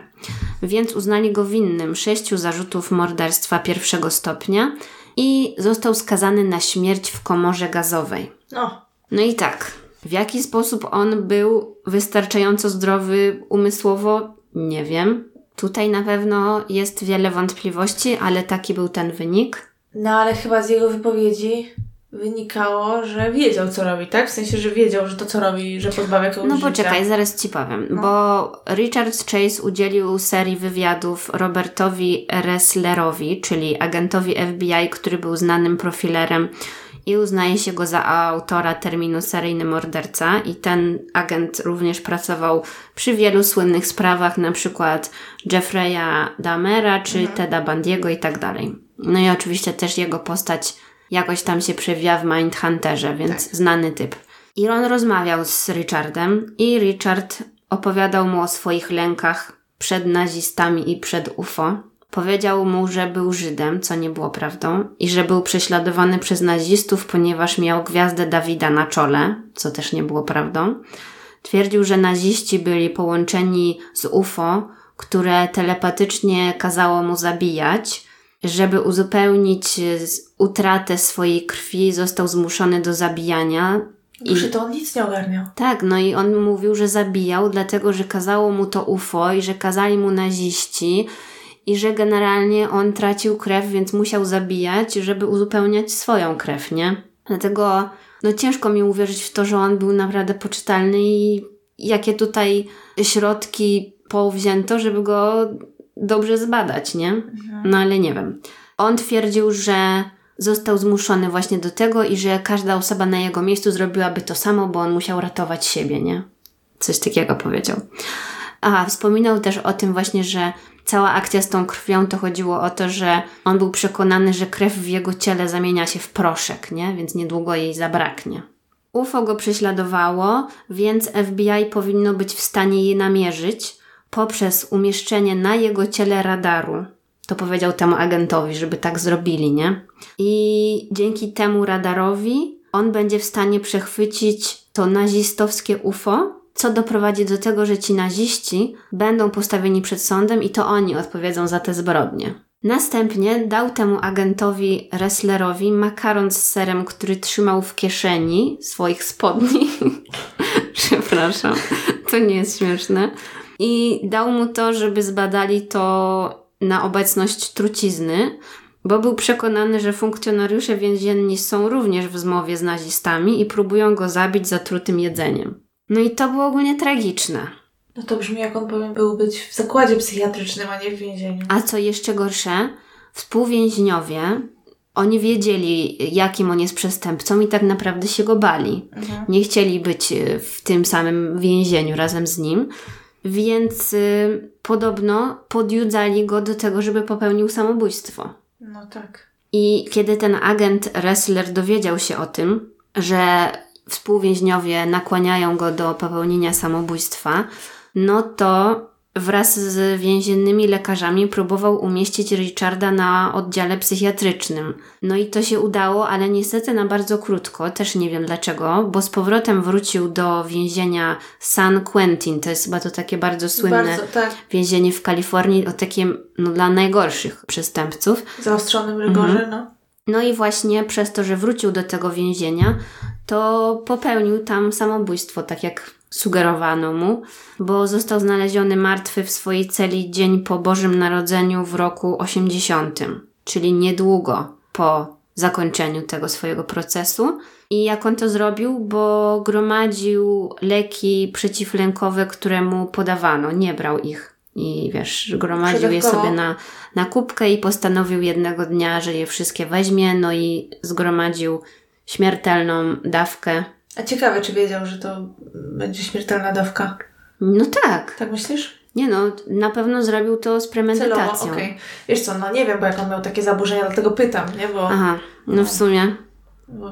Speaker 1: Więc uznali go winnym sześciu zarzutów morderstwa pierwszego stopnia i został skazany na śmierć w komorze gazowej.
Speaker 2: No.
Speaker 1: No i tak, w jaki sposób on był wystarczająco zdrowy umysłowo, nie wiem. Tutaj na pewno jest wiele wątpliwości, ale taki był ten wynik.
Speaker 2: No ale chyba z jego wypowiedzi wynikało, że wiedział, co robi, tak? W sensie, że wiedział, że to, co robi, że pozbawia kogoś
Speaker 1: No poczekaj, zaraz Ci powiem. No. Bo Richard Chase udzielił serii wywiadów Robertowi Resslerowi, czyli agentowi FBI, który był znanym profilerem i uznaje się go za autora terminu seryjny morderca i ten agent również pracował przy wielu słynnych sprawach, na przykład Jeffreya Dahmera czy mhm. Teda Bandiego i tak dalej. No i oczywiście też jego postać jakoś tam się przewija w Mindhunterze, więc tak. znany typ. I on rozmawiał z Richardem i Richard opowiadał mu o swoich lękach przed nazistami i przed UFO. Powiedział mu, że był Żydem, co nie było prawdą, i że był prześladowany przez nazistów, ponieważ miał gwiazdę Dawida na czole, co też nie było prawdą. Twierdził, że naziści byli połączeni z UFO, które telepatycznie kazało mu zabijać. Żeby uzupełnić utratę swojej krwi, został zmuszony do zabijania.
Speaker 2: I że to on nic nie ogarniał.
Speaker 1: Tak, no i on mówił, że zabijał, dlatego że kazało mu to UFO i że kazali mu naziści i że generalnie on tracił krew, więc musiał zabijać, żeby uzupełniać swoją krew, nie? Dlatego no ciężko mi uwierzyć w to, że on był naprawdę poczytalny i jakie tutaj środki powzięto, żeby go dobrze zbadać, nie? Mhm. No ale nie wiem. on twierdził, że został zmuszony właśnie do tego i że każda osoba na jego miejscu zrobiłaby to samo, bo on musiał ratować siebie, nie? Coś takiego powiedział. A, wspominał też o tym właśnie, że cała akcja z tą krwią to chodziło o to, że on był przekonany, że krew w jego ciele zamienia się w proszek, nie? Więc niedługo jej zabraknie. UFO go prześladowało, więc FBI powinno być w stanie je namierzyć poprzez umieszczenie na jego ciele radaru. To powiedział temu agentowi, żeby tak zrobili, nie? I dzięki temu radarowi on będzie w stanie przechwycić to nazistowskie UFO, co doprowadzi do tego, że ci naziści będą postawieni przed sądem i to oni odpowiedzą za te zbrodnie. Następnie dał temu agentowi wrestlerowi makaron z serem, który trzymał w kieszeni swoich spodni. *laughs* Przepraszam, to nie jest śmieszne. I dał mu to, żeby zbadali to na obecność trucizny, bo był przekonany, że funkcjonariusze więzienni są również w zmowie z nazistami i próbują go zabić zatrutym jedzeniem. No i to było ogólnie tragiczne.
Speaker 2: No to brzmi, jak on powinien był być w zakładzie psychiatrycznym, a nie w więzieniu.
Speaker 1: A co jeszcze gorsze, współwięźniowie, oni wiedzieli, jakim on jest przestępcą i tak naprawdę się go bali. Mhm. Nie chcieli być w tym samym więzieniu razem z nim, więc y, podobno podjudzali go do tego, żeby popełnił samobójstwo.
Speaker 2: No tak.
Speaker 1: I kiedy ten agent wrestler dowiedział się o tym, że współwięźniowie nakłaniają go do popełnienia samobójstwa, no to wraz z więziennymi lekarzami próbował umieścić Richarda na oddziale psychiatrycznym. No i to się udało, ale niestety na bardzo krótko, też nie wiem dlaczego, bo z powrotem wrócił do więzienia San Quentin. To jest chyba to takie bardzo słynne bardzo, tak. więzienie w Kalifornii, o takie no, dla najgorszych przestępców.
Speaker 2: Zaostrzonym rygorze, mhm. no.
Speaker 1: No i właśnie przez to, że wrócił do tego więzienia, to popełnił tam samobójstwo, tak jak sugerowano mu, bo został znaleziony martwy w swojej celi dzień po Bożym Narodzeniu w roku 80, czyli niedługo po zakończeniu tego swojego procesu. I jak on to zrobił? Bo gromadził leki przeciwlękowe, które mu podawano, nie brał ich. I wiesz, gromadził je sobie na, na kubkę i postanowił jednego dnia, że je wszystkie weźmie, no i zgromadził śmiertelną dawkę.
Speaker 2: A ciekawe, czy wiedział, że to będzie śmiertelna dawka?
Speaker 1: No tak.
Speaker 2: Tak myślisz?
Speaker 1: Nie no, na pewno zrobił to z premedytacją.
Speaker 2: Celowo, okay. Wiesz co, no nie wiem, bo jak on miał takie zaburzenia, dlatego pytam, nie? Bo,
Speaker 1: Aha, no w sumie.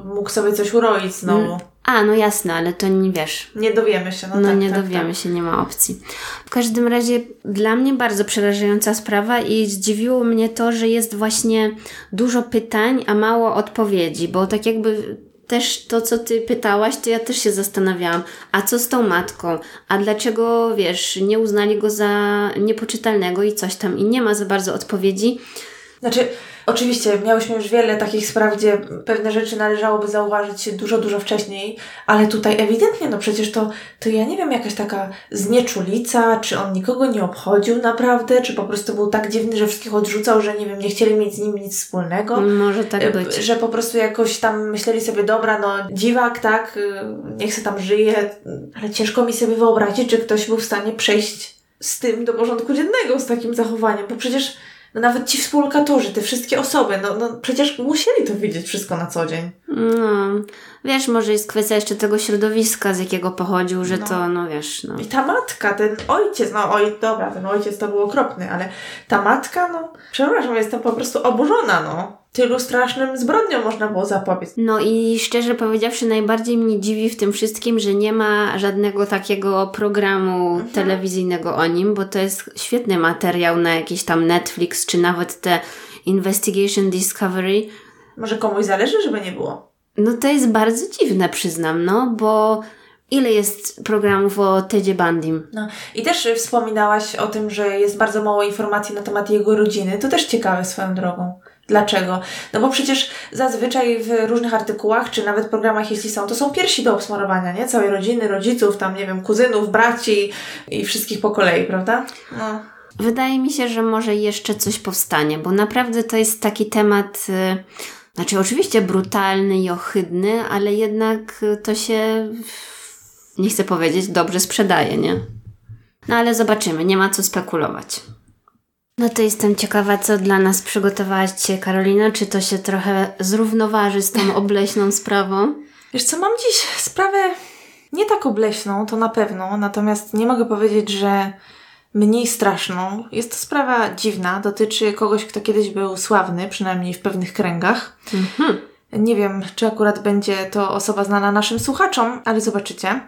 Speaker 2: Mógł sobie coś uroić znowu. Mm.
Speaker 1: A, no jasne, ale to nie wiesz.
Speaker 2: Nie dowiemy się. No,
Speaker 1: no
Speaker 2: tak,
Speaker 1: nie
Speaker 2: tak,
Speaker 1: dowiemy
Speaker 2: tak.
Speaker 1: się, nie ma opcji. W każdym razie dla mnie bardzo przerażająca sprawa i zdziwiło mnie to, że jest właśnie dużo pytań, a mało odpowiedzi, bo tak jakby też to, co ty pytałaś, to ja też się zastanawiałam, a co z tą matką? A dlaczego, wiesz, nie uznali go za niepoczytalnego i coś tam i nie ma za bardzo odpowiedzi?
Speaker 2: Znaczy, Oczywiście, miałyśmy już wiele takich spraw, gdzie pewne rzeczy należałoby zauważyć dużo, dużo wcześniej, ale tutaj ewidentnie, no przecież to, to ja nie wiem, jakaś taka znieczulica, czy on nikogo nie obchodził naprawdę, czy po prostu był tak dziwny, że wszystkich odrzucał, że nie wiem, nie chcieli mieć z nim nic wspólnego.
Speaker 1: Może tak e, być.
Speaker 2: Że po prostu jakoś tam myśleli sobie, dobra, no dziwak, tak, y, niech se tam żyje, ale ciężko mi sobie wyobrazić, czy ktoś był w stanie przejść z tym do porządku dziennego, z takim zachowaniem, bo przecież no nawet ci współlokatorzy, te wszystkie osoby, no, no przecież musieli to widzieć wszystko na co dzień.
Speaker 1: No, wiesz, może jest kwestia jeszcze tego środowiska, z jakiego pochodził, że no. to, no wiesz, no.
Speaker 2: I ta matka, ten ojciec, no oj, dobra, ten ojciec to był okropny, ale ta matka, no, przepraszam, jestem po prostu oburzona, no tylu strasznym zbrodniom można było zapobiec.
Speaker 1: No i szczerze powiedziawszy, najbardziej mnie dziwi w tym wszystkim, że nie ma żadnego takiego programu mhm. telewizyjnego o nim, bo to jest świetny materiał na jakiś tam Netflix, czy nawet te Investigation Discovery.
Speaker 2: Może komuś zależy, żeby nie było?
Speaker 1: No to jest bardzo dziwne, przyznam, no, bo Ile jest programów o Tedzie Bandim?
Speaker 2: No i też wspominałaś o tym, że jest bardzo mało informacji na temat jego rodziny. To też ciekawe swoją drogą. Dlaczego? No bo przecież zazwyczaj w różnych artykułach, czy nawet programach, jeśli są, to są piersi do obsmarowania, nie? Całej rodziny, rodziców, tam, nie wiem, kuzynów, braci i wszystkich po kolei, prawda? No.
Speaker 1: Wydaje mi się, że może jeszcze coś powstanie, bo naprawdę to jest taki temat, y, znaczy oczywiście brutalny i ohydny, ale jednak to się, nie chcę powiedzieć, dobrze sprzedaje, nie? No ale zobaczymy, nie ma co spekulować. No to jestem ciekawa, co dla nas przygotowałaś Karolina. Czy to się trochę zrównoważy z tą *laughs* obleśną sprawą?
Speaker 2: Wiesz co, mam dziś sprawę nie tak obleśną, to na pewno, natomiast nie mogę powiedzieć, że mniej straszną. Jest to sprawa dziwna, dotyczy kogoś, kto kiedyś był sławny, przynajmniej w pewnych kręgach. Mhm. Nie wiem, czy akurat będzie to osoba znana naszym słuchaczom, ale zobaczycie.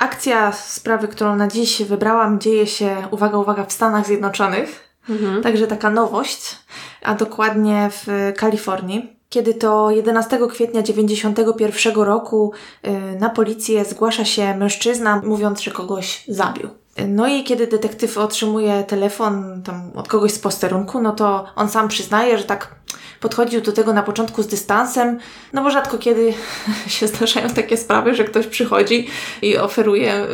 Speaker 2: Akcja sprawy, którą na dziś wybrałam, dzieje się, uwaga, uwaga, w Stanach Zjednoczonych. Mhm. Także taka nowość, a dokładnie w Kalifornii. Kiedy to 11 kwietnia 1991 roku y, na policję zgłasza się mężczyzna, mówiąc, że kogoś zabił. No i kiedy detektyw otrzymuje telefon tam od kogoś z posterunku, no to on sam przyznaje, że tak podchodził do tego na początku z dystansem, no bo rzadko kiedy *laughs* się zdarzają takie sprawy, że ktoś przychodzi i oferuje e,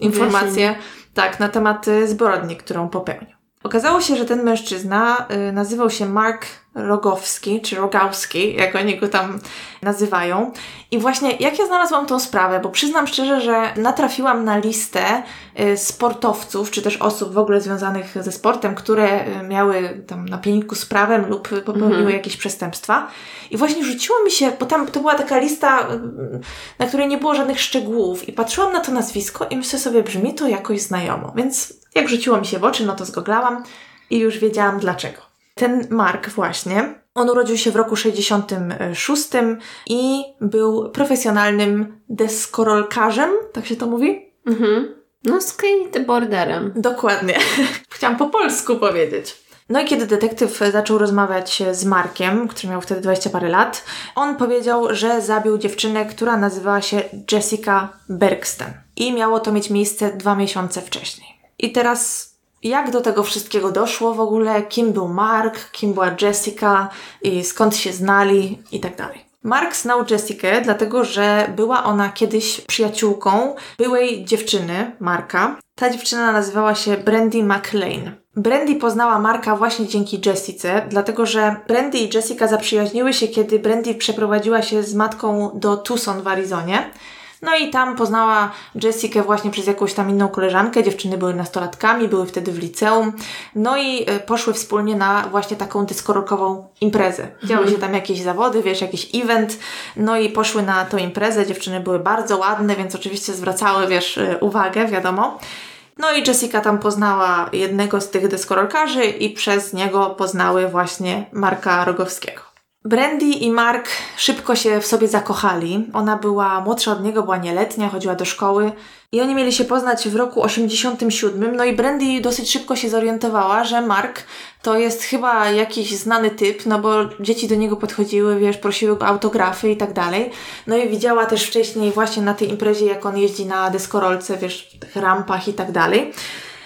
Speaker 2: informacje tak, na temat e, zbrodni, którą popełnił. Okazało się, że ten mężczyzna y, nazywał się Mark Rogowski, czy Rogowski, jak oni go tam nazywają. I właśnie jak ja znalazłam tą sprawę, bo przyznam szczerze, że natrafiłam na listę y, sportowców, czy też osób w ogóle związanych ze sportem, które y, miały tam na pieniku z prawem lub popełniły mhm. jakieś przestępstwa. I właśnie rzuciło mi się, bo tam to była taka lista, na której nie było żadnych szczegółów i patrzyłam na to nazwisko i myślę sobie, brzmi to jakoś znajomo. Więc jak rzuciło mi się w oczy, no to zgoglałam i już wiedziałam dlaczego. Ten Mark właśnie, on urodził się w roku 66 i był profesjonalnym deskorolkarzem, tak się to mówi?
Speaker 1: Mhm. No, skateboarderem.
Speaker 2: Dokładnie. *laughs* Chciałam po polsku powiedzieć. No i kiedy detektyw zaczął rozmawiać z Markiem, który miał wtedy 20 parę lat, on powiedział, że zabił dziewczynę, która nazywała się Jessica Bergsten. I miało to mieć miejsce dwa miesiące wcześniej. I teraz jak do tego wszystkiego doszło w ogóle, kim był Mark, kim była Jessica i skąd się znali i tak dalej. Mark znał Jessikę, dlatego że była ona kiedyś przyjaciółką byłej dziewczyny Marka. Ta dziewczyna nazywała się Brandy McLean. Brandy poznała Marka właśnie dzięki Jessice, dlatego że Brandy i Jessica zaprzyjaźniły się, kiedy Brandy przeprowadziła się z matką do Tucson w Arizonie. No i tam poznała Jessikę właśnie przez jakąś tam inną koleżankę. Dziewczyny były nastolatkami, były wtedy w liceum. No i e, poszły wspólnie na właśnie taką dyskorokową imprezę. Działy się tam jakieś zawody, wiesz, jakiś event. No i poszły na tą imprezę. Dziewczyny były bardzo ładne, więc oczywiście zwracały, wiesz, e, uwagę, wiadomo. No i Jessica tam poznała jednego z tych deskorolkarzy i przez niego poznały właśnie Marka Rogowskiego. Brandy i Mark szybko się w sobie zakochali. Ona była młodsza od niego, była nieletnia, chodziła do szkoły i oni mieli się poznać w roku 87. No i Brandy dosyć szybko się zorientowała, że Mark to jest chyba jakiś znany typ, no bo dzieci do niego podchodziły, wiesz, prosiły go autografy i tak dalej. No i widziała też wcześniej właśnie na tej imprezie, jak on jeździ na deskorolce, wiesz, tych rampach i tak dalej.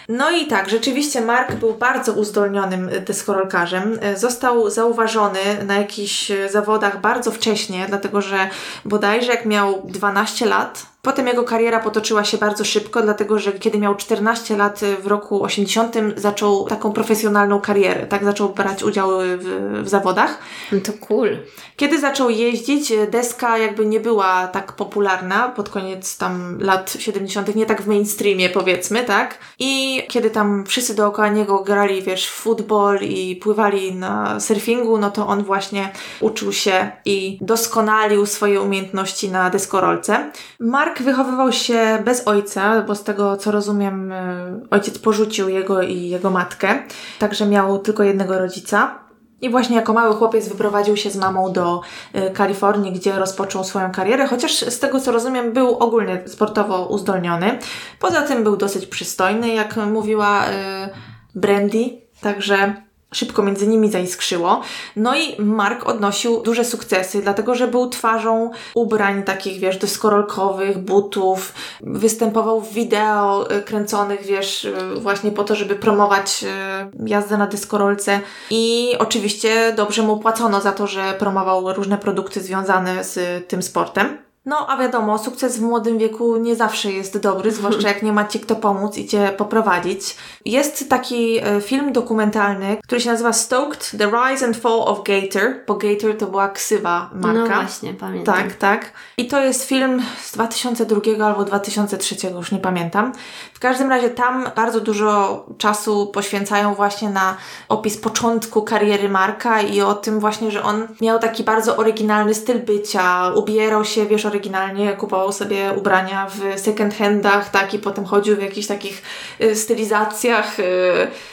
Speaker 2: No i tak, rzeczywiście Mark był bardzo uzdolnionym deskorolkarzem. Został zauważony na jakichś zawodach bardzo wcześnie, dlatego że bodajże jak miał 12 lat, Potem jego kariera potoczyła się bardzo szybko, dlatego że kiedy miał 14 lat w roku 80 zaczął taką profesjonalną karierę, tak zaczął brać udział w, w zawodach.
Speaker 1: No to cool.
Speaker 2: Kiedy zaczął jeździć, deska jakby nie była tak popularna pod koniec tam lat 70., nie tak w mainstreamie powiedzmy, tak? I kiedy tam wszyscy dookoła niego grali, wiesz, w futbol i pływali na surfingu, no to on właśnie uczył się i doskonalił swoje umiejętności na deskorolce. Mark Mark wychowywał się bez ojca, bo z tego co rozumiem, e, ojciec porzucił jego i jego matkę, także miał tylko jednego rodzica. I właśnie jako mały chłopiec wyprowadził się z mamą do e, Kalifornii, gdzie rozpoczął swoją karierę, chociaż z tego co rozumiem, był ogólnie sportowo uzdolniony. Poza tym był dosyć przystojny, jak mówiła e, Brandy, także szybko między nimi zaiskrzyło. No i Mark odnosił duże sukcesy, dlatego że był twarzą ubrań takich, wiesz, deskorolkowych, butów, występował w wideo y, kręconych, wiesz, y, właśnie po to, żeby promować y, jazdę na deskorolce i oczywiście dobrze mu płacono za to, że promował różne produkty związane z tym sportem. No, a wiadomo, sukces w młodym wieku nie zawsze jest dobry, *laughs* zwłaszcza jak nie ma ci kto pomóc i cię poprowadzić. Jest taki e, film dokumentalny, który się nazywa Stoked, The Rise and Fall of Gator, bo Gator to była ksywa marka.
Speaker 1: No właśnie, pamiętam.
Speaker 2: Tak, tak. I to jest film z 2002 albo 2003, już nie pamiętam. W każdym razie tam bardzo dużo czasu poświęcają właśnie na opis początku kariery Marka i o tym właśnie, że on miał taki bardzo oryginalny styl bycia, ubierał się, wiesz, oryginalnie, kupował sobie ubrania w second handach, tak, i potem chodził w jakichś takich y, stylizacjach y,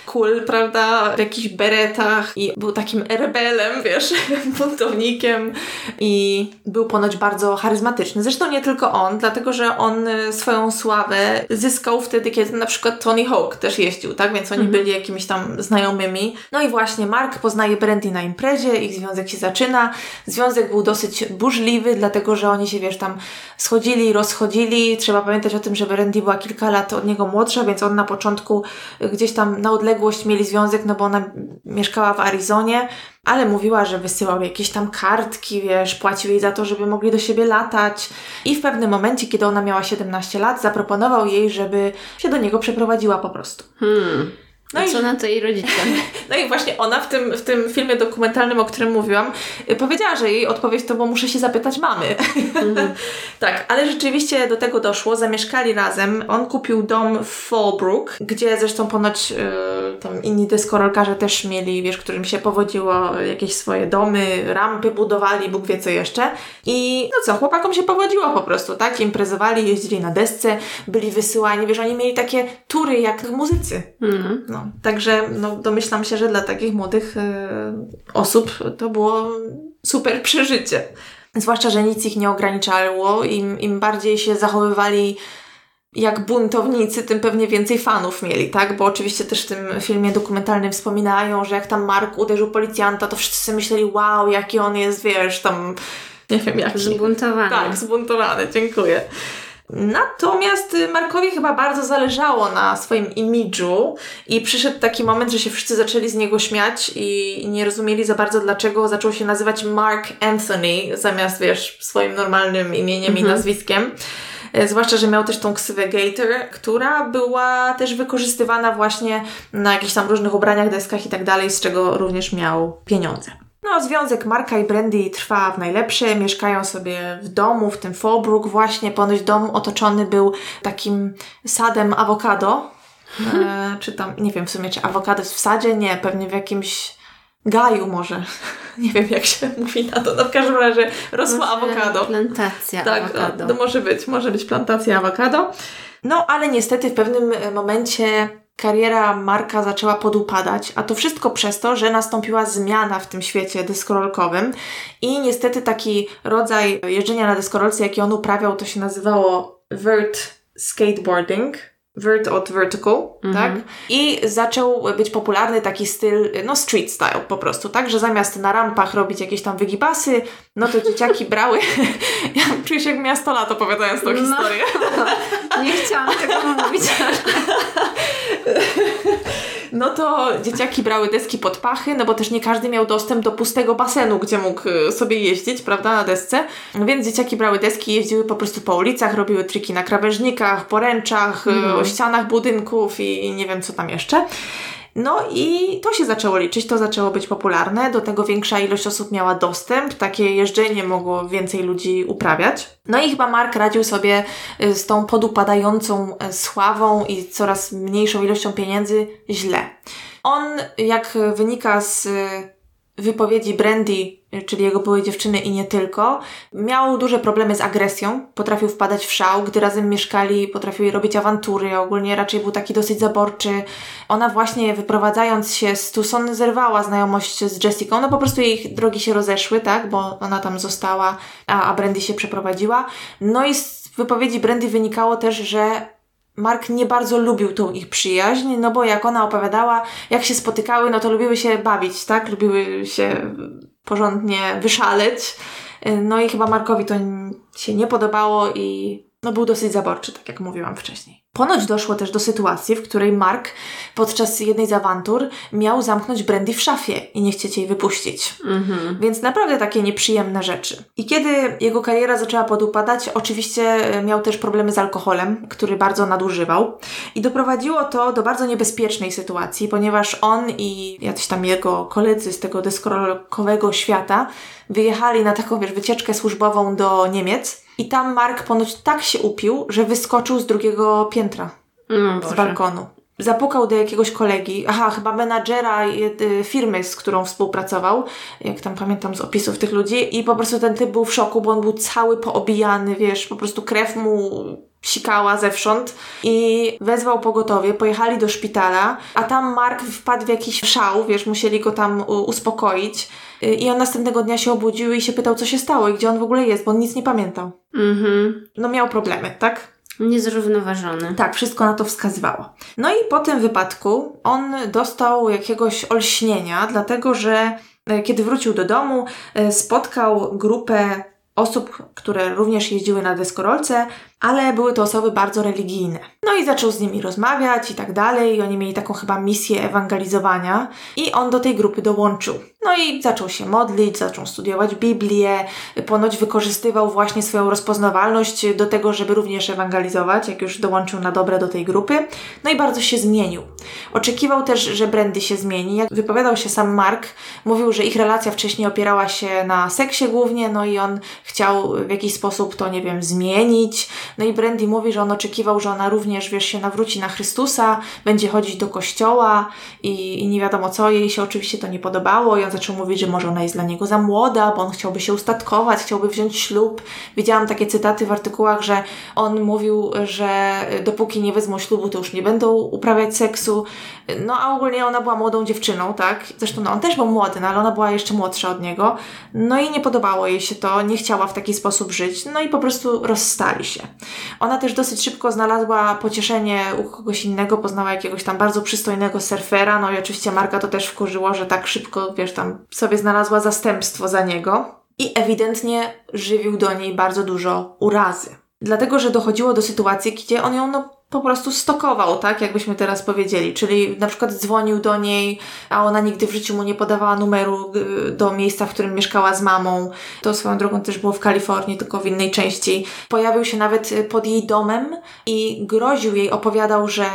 Speaker 2: cool, prawda, w jakichś beretach i był takim rebelem, *laughs* wiesz, buntownikiem i był ponoć bardzo charyzmatyczny. Zresztą nie tylko on, dlatego, że on y, swoją sławę zyskał wtedy, kiedy na przykład Tony Hawk też jeździł, tak, więc oni byli jakimiś tam znajomymi. No i właśnie Mark poznaje Brandy na imprezie, ich związek się zaczyna. Związek był dosyć burzliwy, dlatego, że oni się, wiesz, tam schodzili, rozchodzili. Trzeba pamiętać o tym, że Brandy była kilka lat od niego młodsza, więc on na początku gdzieś tam na odległość mieli związek, no bo ona mieszkała w Arizonie, ale mówiła, że wysyłał jakieś tam kartki, wiesz, płacił jej za to, żeby mogli do siebie latać. I w pewnym momencie, kiedy ona miała 17 lat, zaproponował jej, żeby się do niego przeprowadziła po prostu.
Speaker 1: Hmm. No A i co na to jej rodzice? *laughs*
Speaker 2: No i właśnie ona w tym, w tym filmie dokumentalnym, o którym mówiłam, y, powiedziała, że jej odpowiedź to, bo muszę się zapytać mamy. Mm. *laughs* tak, ale rzeczywiście do tego doszło. Zamieszkali razem. On kupił dom w Fallbrook, gdzie zresztą ponoć yy, tam inni deskorolkarze też mieli, wiesz, którym się powodziło jakieś swoje domy, rampy budowali, Bóg wie co jeszcze. I no co, chłopakom się powodziło po prostu, tak? Imprezowali, jeździli na desce, byli wysyłani, wiesz, oni mieli takie tury jak muzycy. Mm. No. Także no, domyślam się, że dla takich młodych y, osób to było super przeżycie. Zwłaszcza, że nic ich nie ograniczało. Im, im bardziej się zachowywali jak buntownicy, tym pewnie więcej fanów mieli, tak? Bo oczywiście też w tym filmie dokumentalnym wspominają, że jak tam Mark uderzył policjanta, to wszyscy myśleli, wow, jaki on jest, wiesz, tam, nie wiem, jaki.
Speaker 1: Zbuntowany.
Speaker 2: Tak, zbuntowany, dziękuję. Natomiast Markowi chyba bardzo zależało na swoim imidżu i przyszedł taki moment, że się wszyscy zaczęli z niego śmiać i nie rozumieli za bardzo dlaczego zaczął się nazywać Mark Anthony zamiast, wiesz, swoim normalnym imieniem mhm. i nazwiskiem. E, zwłaszcza, że miał też tą ksywę Gator, która była też wykorzystywana właśnie na jakichś tam różnych ubraniach, deskach i tak dalej, z czego również miał pieniądze. No, związek Marka i Brandy trwa w najlepsze. Mieszkają sobie w domu, w tym Fallbrook właśnie. Ponoć dom otoczony był takim sadem awokado. *laughs* E, czy tam, nie wiem w sumie, czy awokado jest w sadzie? Nie, pewnie w jakimś gaju może. *laughs* nie wiem, jak się mówi na to. No w każdym razie rosła awokado.
Speaker 1: Plantacja
Speaker 2: tak,
Speaker 1: awokado.
Speaker 2: No, może być, może być plantacja awokado. No, ale niestety w pewnym momencie kariera Marka zaczęła podupadać, a to wszystko przez to, że nastąpiła zmiana w tym świecie deskorolkowym i niestety taki rodzaj jeżdżenia na deskorolce, jaki on uprawiał, to się nazywało vert skateboarding. Vert od vertical, -hmm. tak? I zaczął być popularny taki styl, no street style po prostu, tak? Że zamiast na rampach robić jakieś tam wygibasy, no to dzieciaki brały. *laughs* ja czuję się jak miasto lat opowiadając tą no, historię. *laughs*
Speaker 1: nie chciałam tego mówić. *laughs*
Speaker 2: no to dzieciaki brały deski pod pachy, no bo też nie każdy miał dostęp do pustego basenu, gdzie mógł e, sobie jeździć, prawda, na desce. Więc dzieciaki brały deski, jeździły po prostu po ulicach, robiły triki na krawężnikach, poręczach, mm. o ścianach budynków i nie wiem co tam jeszcze. No i to się zaczęło liczyć, to zaczęło być popularne, do tego większa ilość osób miała dostęp, takie jeżdżenie mogło więcej ludzi uprawiać. No i chyba Mark radził sobie y, z tą podupadającą y, sławą i coraz mniejszą ilością pieniędzy źle. On, jak wynika z wypowiedzi Brandy, czyli jego byłej dziewczyny i nie tylko, miał duże problemy z agresją, potrafił wpadać w szał, gdy razem mieszkali, potrafił robić awantury, ogólnie raczej był taki dosyć zaborczy. Ona właśnie wyprowadzając się z Tucson zerwała znajomość z Jessica, no po prostu jej drogi się rozeszły, tak, bo ona tam została, a, a Brandy się przeprowadziła. No i z wypowiedzi Brandy wynikało też, że Mark nie bardzo lubił tą ich przyjaźń, no bo jak ona opowiadała, jak się spotykały, no to lubiły się bawić, tak? Lubiły się porządnie wyszaleć. No i chyba Markowi to się nie podobało i no był dosyć zaborczy, tak jak mówiłam wcześniej. Ponoć doszło też do sytuacji, w której Mark podczas jednej z awantur miał zamknąć Brandy w szafie i nie chcieć jej wypuścić.
Speaker 1: Mhm.
Speaker 2: Więc naprawdę takie nieprzyjemne rzeczy. I kiedy jego kariera zaczęła podupadać, oczywiście e, miał też problemy z alkoholem, który bardzo nadużywał. I doprowadziło to do bardzo niebezpiecznej sytuacji, ponieważ on i jacyś tam jego koledzy z tego deskorolkowego świata wyjechali na taką, wiesz, wycieczkę służbową do Niemiec i tam Mark ponoć tak się upił, że wyskoczył z drugiego piętra,
Speaker 1: No,
Speaker 2: z
Speaker 1: Boże.
Speaker 2: balkonu. Zapukał do jakiegoś kolegi, aha, chyba menadżera y, firmy, z którą współpracował, jak tam pamiętam z opisów tych ludzi, i po prostu ten typ był w szoku, bo on był cały poobijany, wiesz, po prostu krew mu sikała zewsząd i wezwał pogotowie, pojechali do szpitala, a tam Mark wpadł w jakiś szał, wiesz, musieli go tam uspokoić Y, i on następnego dnia się obudził i się pytał, co się stało i gdzie on w ogóle jest, bo on nic nie pamiętał.
Speaker 1: Mhm.
Speaker 2: No miał problemy, tak?
Speaker 1: Niezrównoważony.
Speaker 2: Tak, wszystko na to wskazywało. No i po tym wypadku on dostał jakiegoś olśnienia, dlatego że e, kiedy wrócił do domu, e, spotkał grupę osób, które również jeździły na deskorolce, ale były to osoby bardzo religijne. No i zaczął z nimi rozmawiać i tak dalej, i oni mieli taką chyba misję ewangelizowania i on do tej grupy dołączył. No i zaczął się modlić, zaczął studiować Biblię, ponoć wykorzystywał właśnie swoją rozpoznawalność do tego, żeby również ewangelizować, jak już dołączył na dobre do tej grupy. No i bardzo się zmienił. Oczekiwał też, że Brandy się zmieni. Jak wypowiadał się sam Mark, mówił, że ich relacja wcześniej opierała się na seksie głównie, no i on chciał w jakiś sposób to, nie wiem, zmienić. No i Brandy mówi, że on oczekiwał, że ona również, wiesz, się nawróci na Chrystusa, będzie chodzić do kościoła i, i nie wiadomo co, jej się oczywiście to nie podobało i on zaczął mówić, że może ona jest dla niego za młoda, bo on chciałby się ustatkować, chciałby wziąć ślub. Widziałam takie cytaty w artykułach, że on mówił, że dopóki nie wezmą ślubu, to już nie będą uprawiać seksu. No a ogólnie ona była młodą dziewczyną, tak? Zresztą no, on też był młody, no ale ona była jeszcze młodsza od niego. No i nie podobało jej się to, nie chciała w taki sposób żyć, no i po prostu rozstali się. Ona też dosyć szybko znalazła pocieszenie u kogoś innego, poznała jakiegoś tam bardzo przystojnego surfera, no i oczywiście Marka to też wkurzyło, że tak szybko, wiesz, tam sobie znalazła zastępstwo za niego i ewidentnie żywił do niej bardzo dużo urazy. Dlatego, że dochodziło do sytuacji, gdzie on ją no, po prostu stokował, tak jakbyśmy teraz powiedzieli. Czyli na przykład dzwonił do niej, a ona nigdy w życiu mu nie podawała numeru y, do miejsca, w którym mieszkała z mamą. To swoją drogą też było w Kalifornii, tylko w innej części. Pojawił się nawet y, pod jej domem i groził jej, opowiadał, że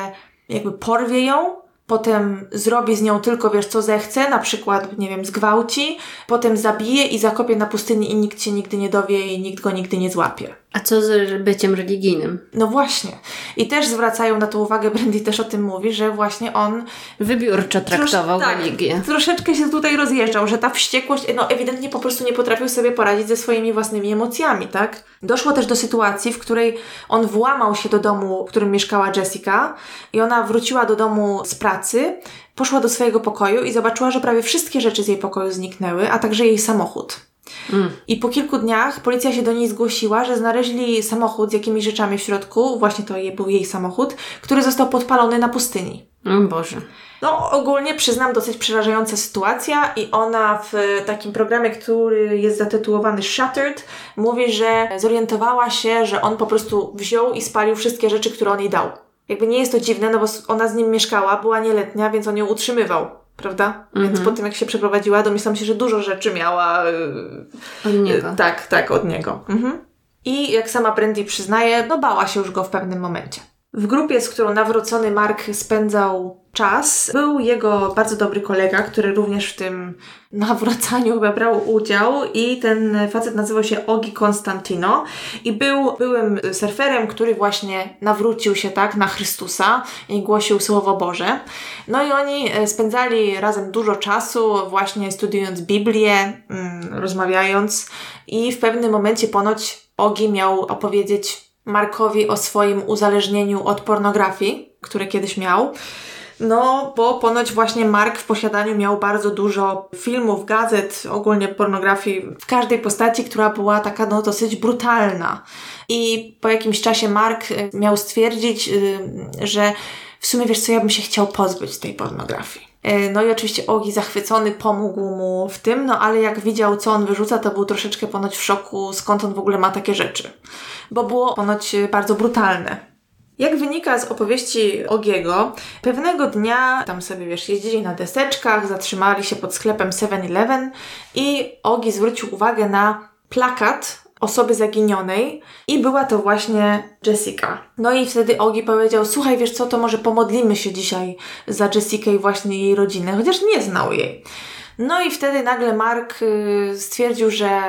Speaker 2: jakby porwie ją, potem zrobi z nią tylko wiesz co zechce, na przykład, nie wiem, zgwałci, potem zabije i zakopie na pustyni i nikt się nigdy nie dowie i nikt go nigdy nie złapie.
Speaker 1: A co z byciem religijnym?
Speaker 2: No właśnie. I też zwracają na to uwagę, *laughs* Brandy też o tym mówi, że właśnie on
Speaker 1: Wybiórczo traktował
Speaker 2: tak,
Speaker 1: religię.
Speaker 2: troszeczkę się tutaj rozjeżdżał, że ta wściekłość, no ewidentnie po prostu nie potrafił sobie poradzić ze swoimi własnymi emocjami, tak? Doszło też do sytuacji, w której on włamał się do domu, w którym mieszkała Jessica i ona wróciła do domu z pracy, poszła do swojego pokoju i zobaczyła, że prawie wszystkie rzeczy z jej pokoju zniknęły, a także jej samochód.
Speaker 1: Mm.
Speaker 2: I po kilku dniach policja się do niej zgłosiła, że znaleźli samochód z jakimiś rzeczami w środku, właśnie to był jej samochód, który został podpalony na pustyni.
Speaker 1: O Boże.
Speaker 2: No, ogólnie przyznam, dosyć przerażająca sytuacja i ona w takim programie, który jest zatytułowany Shattered, mówi, że zorientowała się, że on po prostu wziął i spalił wszystkie rzeczy, które on jej dał. Jakby nie jest to dziwne, no bo ona z nim mieszkała, była nieletnia, więc on ją utrzymywał, prawda? Więc po tym, jak się przeprowadziła, domyślam się, że dużo rzeczy miała
Speaker 1: Od niego.
Speaker 2: tak, tak, od niego. Mhm. I jak sama Brandy przyznaje, no bała się już go w pewnym momencie. W grupie, z którą nawrócony Mark spędzał czas, był jego bardzo dobry kolega, który również w tym nawracaniu chyba brał udział i ten facet nazywał się Ogi Konstantino i był byłym surferem, który właśnie nawrócił się tak na Chrystusa i głosił Słowo Boże. No i oni e, spędzali razem dużo czasu właśnie studiując Biblię, mm, rozmawiając i w pewnym momencie ponoć Ogi miał opowiedzieć Markowi o swoim uzależnieniu od pornografii, które kiedyś miał. No, bo ponoć właśnie Mark w posiadaniu miał bardzo dużo filmów, gazet, ogólnie pornografii w każdej postaci, która była taka no dosyć brutalna. I po jakimś czasie Mark y, miał stwierdzić, y, że w sumie wiesz co, ja bym się chciał pozbyć tej pornografii. Y, No i oczywiście Ogi zachwycony pomógł mu w tym, no ale jak widział, co on wyrzuca, to był troszeczkę ponoć w szoku, skąd on w ogóle ma takie rzeczy. Bo było ponoć y, bardzo brutalne. Jak wynika z opowieści Ogiego, pewnego dnia tam sobie, wiesz, jeździli na deseczkach, zatrzymali się pod sklepem 7-Eleven i Ogi zwrócił uwagę na plakat osoby zaginionej i była to właśnie Jessica. No i wtedy Ogi powiedział, słuchaj, wiesz co, to może pomodlimy się dzisiaj za Jessica i właśnie jej rodzinę, chociaż nie znał jej. No i wtedy nagle Mark y, stwierdził, że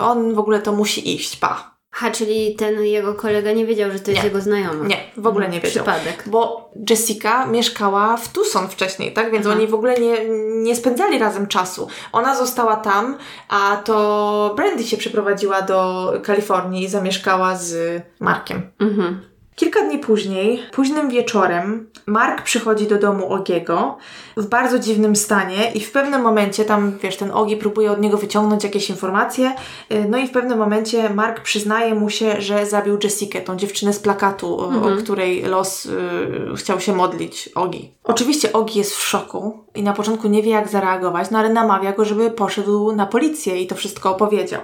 Speaker 2: on w ogóle to musi iść, pa.
Speaker 1: Ha, czyli ten jego kolega nie wiedział, że to jest
Speaker 2: Nie.
Speaker 1: jego znajoma.
Speaker 2: Nie, w ogóle nie wiedział.
Speaker 1: Przypadek.
Speaker 2: Bo Jessica mieszkała w Tucson wcześniej, tak? Więc
Speaker 1: Aha.
Speaker 2: oni w ogóle nie, nie spędzali razem czasu. Ona została tam, a to Brandy się przeprowadziła do Kalifornii i zamieszkała z Markiem.
Speaker 1: Mhm.
Speaker 2: Kilka dni później, późnym wieczorem, Mark przychodzi do domu Ogiego w bardzo dziwnym stanie i w pewnym momencie, tam wiesz, ten Ogi próbuje od niego wyciągnąć jakieś informacje, y, no i w pewnym momencie Mark przyznaje mu się, że zabił Jessikę, tą dziewczynę z plakatu, o- o której los y, chciał się modlić Ogi. Oczywiście Ogi jest w szoku i na początku nie wie jak zareagować, no ale namawia go, żeby poszedł na policję i to wszystko opowiedział.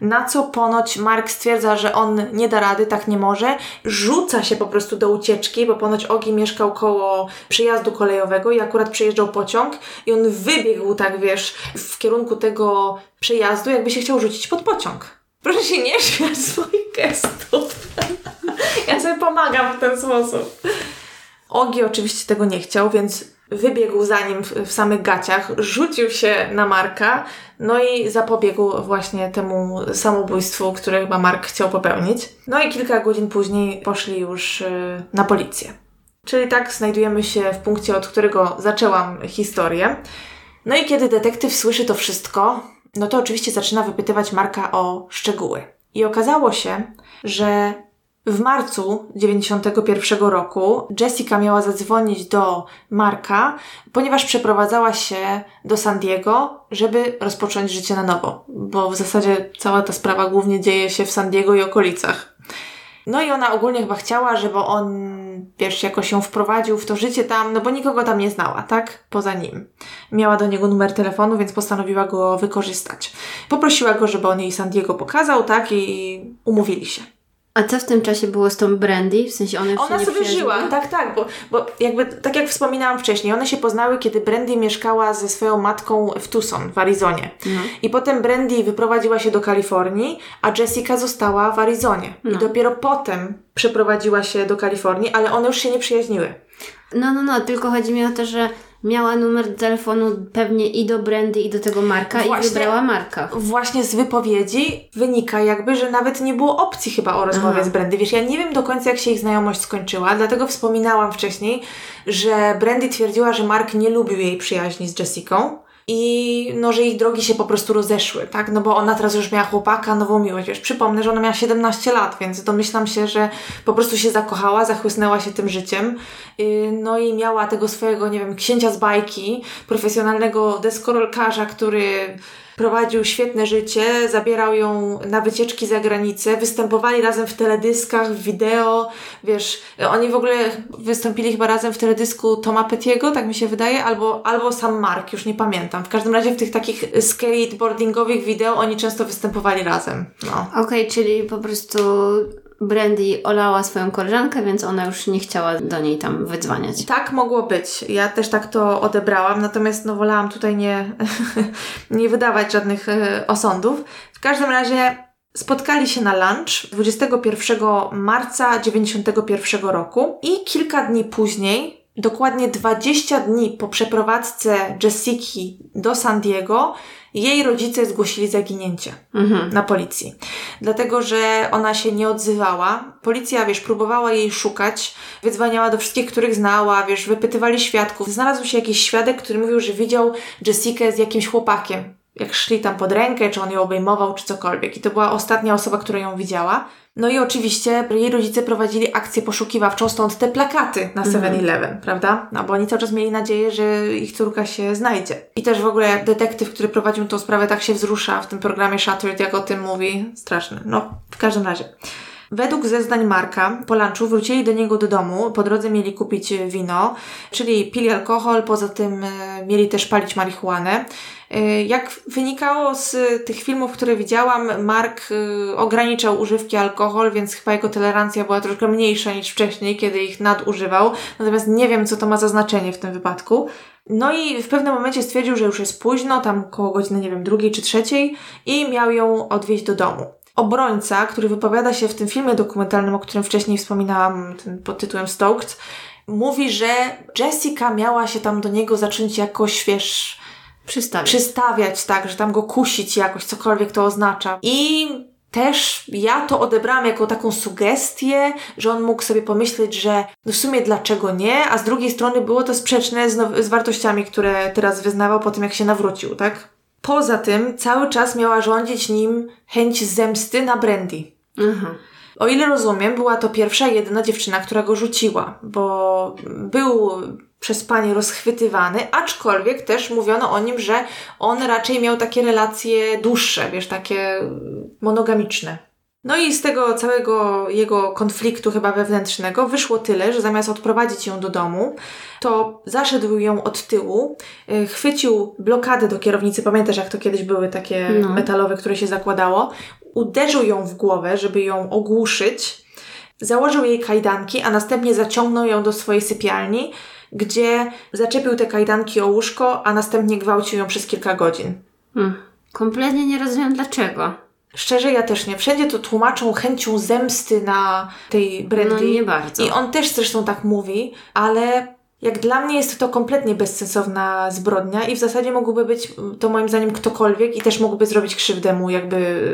Speaker 2: Na co ponoć Mark stwierdza, że on nie da rady, tak nie może. Rzuca się po prostu do ucieczki, bo ponoć Ogi mieszkał koło przejazdu kolejowego i akurat przejeżdżał pociąg i on wybiegł, tak wiesz, w kierunku tego przejazdu, jakby się chciał rzucić pod pociąg. Proszę się nie śmiać z moich gestów. *laughs* ja sobie pomagam w ten sposób. Ogi oczywiście tego nie chciał, więc wybiegł za nim w, w samych gaciach, rzucił się na Marka, no i zapobiegł właśnie temu samobójstwu, które chyba Mark chciał popełnić. No i kilka godzin później poszli już y, na policję. Czyli tak znajdujemy się w punkcie, od którego zaczęłam historię. No i kiedy detektyw słyszy to wszystko, no to oczywiście zaczyna wypytywać Marka o szczegóły. I okazało się, że w marcu 91 roku Jessica miała zadzwonić do Marka, ponieważ przeprowadzała się do San Diego, żeby rozpocząć życie na nowo, bo w zasadzie cała ta sprawa głównie dzieje się w San Diego i okolicach. No i ona ogólnie chyba chciała, żeby on, wiesz, jakoś ją wprowadził w to życie tam, no bo nikogo tam nie znała, tak? Poza nim. Miała do niego numer telefonu, więc postanowiła go wykorzystać. Poprosiła go, żeby on jej San Diego pokazał, tak? I umówili się.
Speaker 1: A co w tym czasie było z tą Brandy? W sensie one
Speaker 2: Ona sobie żyła, tak, tak, bo, bo jakby, tak jak wspominałam wcześniej, one się poznały, kiedy Brandy mieszkała ze swoją matką w Tucson, w Arizonie.
Speaker 1: No.
Speaker 2: I potem Brandy wyprowadziła się do Kalifornii, a Jessica została w Arizonie. I
Speaker 1: No.
Speaker 2: dopiero potem przeprowadziła się do Kalifornii, ale one już się nie przyjaźniły.
Speaker 1: No, no, no, tylko chodzi mi o to, że miała numer telefonu pewnie i do Brandy, i do tego Marka
Speaker 2: Właśnie.
Speaker 1: i wybrała Marka.
Speaker 2: Właśnie z wypowiedzi wynika jakby, że nawet nie było opcji chyba o rozmowie
Speaker 1: Aha.
Speaker 2: z Brandy. Wiesz, ja nie wiem do końca, jak się ich znajomość skończyła, dlatego wspominałam wcześniej, że Brandy twierdziła, że Mark nie lubił jej przyjaźni z Jessicą i no, że ich drogi się po prostu rozeszły, tak? No bo ona teraz już miała chłopaka, nową miłość, wiesz, przypomnę, że ona miała 17 lat, więc domyślam się, że po prostu się zakochała, zachłysnęła się tym życiem, yy, no i miała tego swojego, nie wiem, księcia z bajki, profesjonalnego deskorolkarza, który prowadził świetne życie, zabierał ją na wycieczki za granicę, występowali razem w teledyskach, w wideo, wiesz, oni w ogóle wystąpili chyba razem w teledysku Toma Petiego, tak mi się wydaje, albo, albo sam Mark, już nie pamiętam. W każdym razie w tych takich skateboardingowych wideo oni często występowali razem. No.
Speaker 1: Okej, czyli po prostu Brandy olała swoją koleżankę, więc ona już nie chciała do niej tam wydzwaniać.
Speaker 2: Tak mogło być. Ja też tak to odebrałam, natomiast no wolałam tutaj nie, *laughs* nie wydawać żadnych e, osądów. W każdym razie spotkali się na lunch 21 marca 91 roku i kilka dni później, dokładnie 20 dni po przeprowadzce Jessiki do San Diego, jej rodzice zgłosili zaginięcie
Speaker 1: Mhm.
Speaker 2: na policji. Dlatego, że ona się nie odzywała. Policja, wiesz, próbowała jej szukać, wydzwaniała do wszystkich, których znała, wiesz, wypytywali świadków. Znalazł się jakiś świadek, który mówił, że widział Jessikę z jakimś chłopakiem. Jak szli tam pod rękę, czy on ją obejmował, czy cokolwiek. I to była ostatnia osoba, która ją widziała. No i oczywiście jej rodzice prowadzili akcję poszukiwawczą, stąd te plakaty na 7-Eleven, prawda? No bo oni cały czas mieli nadzieję, że ich córka się znajdzie. I też w ogóle detektyw, który prowadził tą sprawę, tak się wzrusza w tym programie Shattered, jak o tym mówi. Straszny. No, w każdym razie. Według zeznań Marka, po lunchu wrócili do niego do domu, po drodze mieli kupić wino, czyli pili alkohol, poza tym e, mieli też palić marihuanę. E, jak wynikało z tych filmów, które widziałam, Mark e, ograniczał używki alkohol, więc chyba jego tolerancja była troszkę mniejsza niż wcześniej, kiedy ich nadużywał. Natomiast nie wiem, co to ma za znaczenie w tym wypadku. No i w pewnym momencie stwierdził, że już jest późno, tam koło godziny, nie wiem, drugiej czy trzeciej i miał ją odwieźć do domu. Obrońca, który wypowiada się w tym filmie dokumentalnym, o którym wcześniej wspominałam, ten pod tytułem Stoked, mówi, że Jessica miała się tam do niego zacząć jakoś, wiesz,
Speaker 1: Przystawić.
Speaker 2: przystawiać, tak, że tam go kusić jakoś, cokolwiek to oznacza. I też ja to odebrałam jako taką sugestię, że on mógł sobie pomyśleć, że no w sumie dlaczego nie, a z drugiej strony było to sprzeczne z, z wartościami, które teraz wyznawał po tym, jak się nawrócił, tak? Poza tym cały czas miała rządzić nim chęć zemsty na Brandy.
Speaker 1: Aha.
Speaker 2: O ile rozumiem, była to pierwsza jedyna dziewczyna, która go rzuciła, bo był przez panie rozchwytywany, aczkolwiek też mówiono o nim, że on raczej miał takie relacje dłuższe, wiesz, takie monogamiczne. No i z tego całego jego konfliktu chyba wewnętrznego wyszło tyle, że zamiast odprowadzić ją do domu, to zaszedł ją od tyłu, y, chwycił blokadę do kierownicy, pamiętasz jak to kiedyś były takie
Speaker 1: No.
Speaker 2: metalowe, które się zakładało, uderzył ją w głowę, żeby ją ogłuszyć, założył jej kajdanki, a następnie zaciągnął ją do swojej sypialni, gdzie zaczepił te kajdanki o łóżko, a następnie gwałcił ją przez kilka godzin.
Speaker 1: Hmm. Kompletnie nie rozumiem dlaczego.
Speaker 2: Szczerze, ja też nie. Wszędzie to tłumaczą chęcią zemsty na tej Brandy.
Speaker 1: No nie bardzo.
Speaker 2: I on też zresztą tak mówi, ale jak dla mnie jest to kompletnie bezsensowna zbrodnia i w zasadzie mógłby być to moim zdaniem ktokolwiek i też mógłby zrobić krzywdę mu, jakby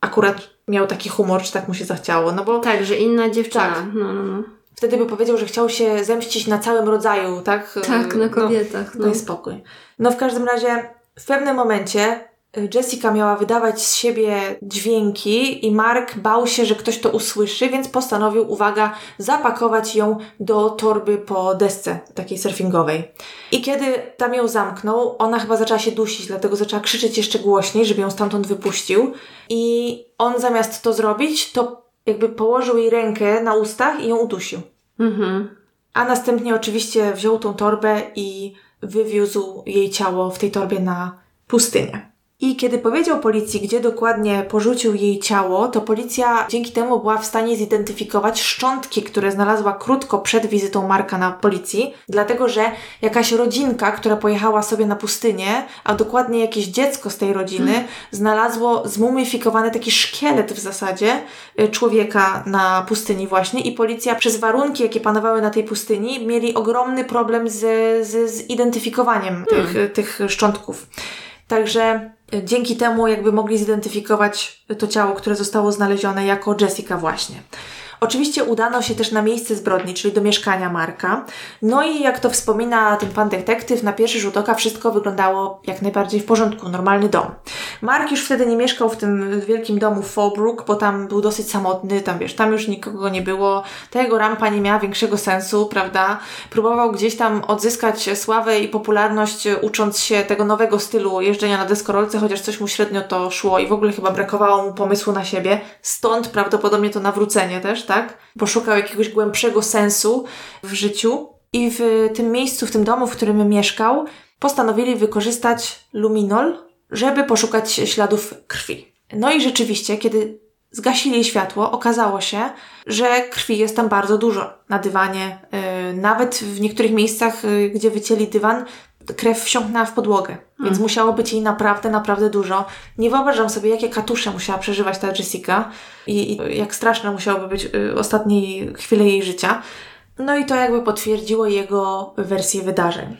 Speaker 2: akurat miał taki humor, czy tak mu się zachciało. No bo
Speaker 1: Tak, że inna dziewczyna.
Speaker 2: Tak.
Speaker 1: No, no, no.
Speaker 2: wtedy by powiedział, że chciał się zemścić na całym rodzaju, tak?
Speaker 1: Tak, na
Speaker 2: No,
Speaker 1: kobietach. No,
Speaker 2: Daj spokój. No w każdym razie w pewnym momencie Jessica miała wydawać z siebie dźwięki i Mark bał się, że ktoś to usłyszy, więc postanowił, uwaga, zapakować ją do torby po desce takiej surfingowej. I kiedy tam ją zamknął, ona chyba zaczęła się dusić, dlatego zaczęła krzyczeć jeszcze głośniej, żeby ją stamtąd wypuścił. I on zamiast to zrobić, to jakby położył jej rękę na ustach i ją udusił.
Speaker 1: Mhm.
Speaker 2: A następnie oczywiście wziął tą torbę i wywiózł jej ciało w tej torbie na pustynię. I kiedy powiedział policji, gdzie dokładnie porzucił jej ciało, to policja dzięki temu była w stanie zidentyfikować szczątki, które znalazła krótko przed wizytą Marka na policji, dlatego że jakaś rodzinka, która pojechała sobie na pustynię, a dokładnie jakieś dziecko z tej rodziny, znalazło zmumifikowany taki szkielet w zasadzie y, człowieka na pustyni właśnie. I policja przez warunki, jakie panowały na tej pustyni, mieli ogromny problem z, z, z identyfikowaniem tych, tych szczątków. Także dzięki temu jakby mogli zidentyfikować to ciało, które zostało znalezione jako Jessica właśnie. Oczywiście udano się też na miejsce zbrodni, czyli do mieszkania Marka. No i jak to wspomina ten pan detektyw, na pierwszy rzut oka wszystko wyglądało jak najbardziej w porządku, normalny dom. Mark już wtedy nie mieszkał w tym wielkim domu Fallbrook, bo tam był dosyć samotny, tam wiesz, tam już nikogo nie było, ta jego rampa nie miała większego sensu, prawda? Próbował gdzieś tam odzyskać sławę i popularność, ucząc się tego nowego stylu jeżdżenia na deskorolce, chociaż coś mu średnio to szło i w ogóle chyba brakowało mu pomysłu na siebie. Stąd prawdopodobnie to nawrócenie też, tak? Poszukał jakiegoś głębszego sensu w życiu i w tym miejscu, w tym domu, w którym mieszkał, postanowili wykorzystać luminol, żeby poszukać śladów krwi. No i rzeczywiście, kiedy zgasili światło, okazało się, że krwi jest tam bardzo dużo na dywanie. Yy, nawet w niektórych miejscach, yy, gdzie wycięli dywan, krew wsiąknęła w podłogę, więc musiało być jej naprawdę, naprawdę dużo. Nie wyobrażam sobie, jakie katusze musiała przeżywać ta Jessica i, i jak straszne musiałoby być yy, ostatnie chwile jej życia. No i to jakby potwierdziło jego wersję wydarzeń.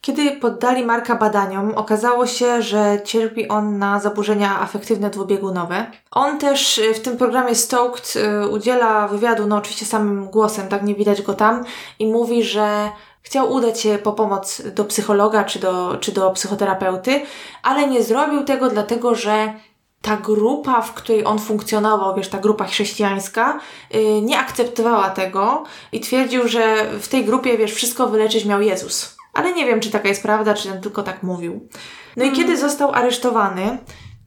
Speaker 2: Kiedy poddali Marka badaniom, okazało się, że cierpi on na zaburzenia afektywne dwubiegunowe. On też y, w tym programie Stoked y, udziela wywiadu, no oczywiście samym głosem, tak nie widać go tam, i mówi, że chciał udać się po pomoc do psychologa czy do, czy do psychoterapeuty, ale nie zrobił tego dlatego, że ta grupa, w której on funkcjonował, wiesz, ta grupa chrześcijańska, yy, nie akceptowała tego i twierdził, że w tej grupie, wiesz, wszystko wyleczyć miał Jezus. Ale nie wiem, czy taka jest prawda, czy on tylko tak mówił. No i kiedy został aresztowany,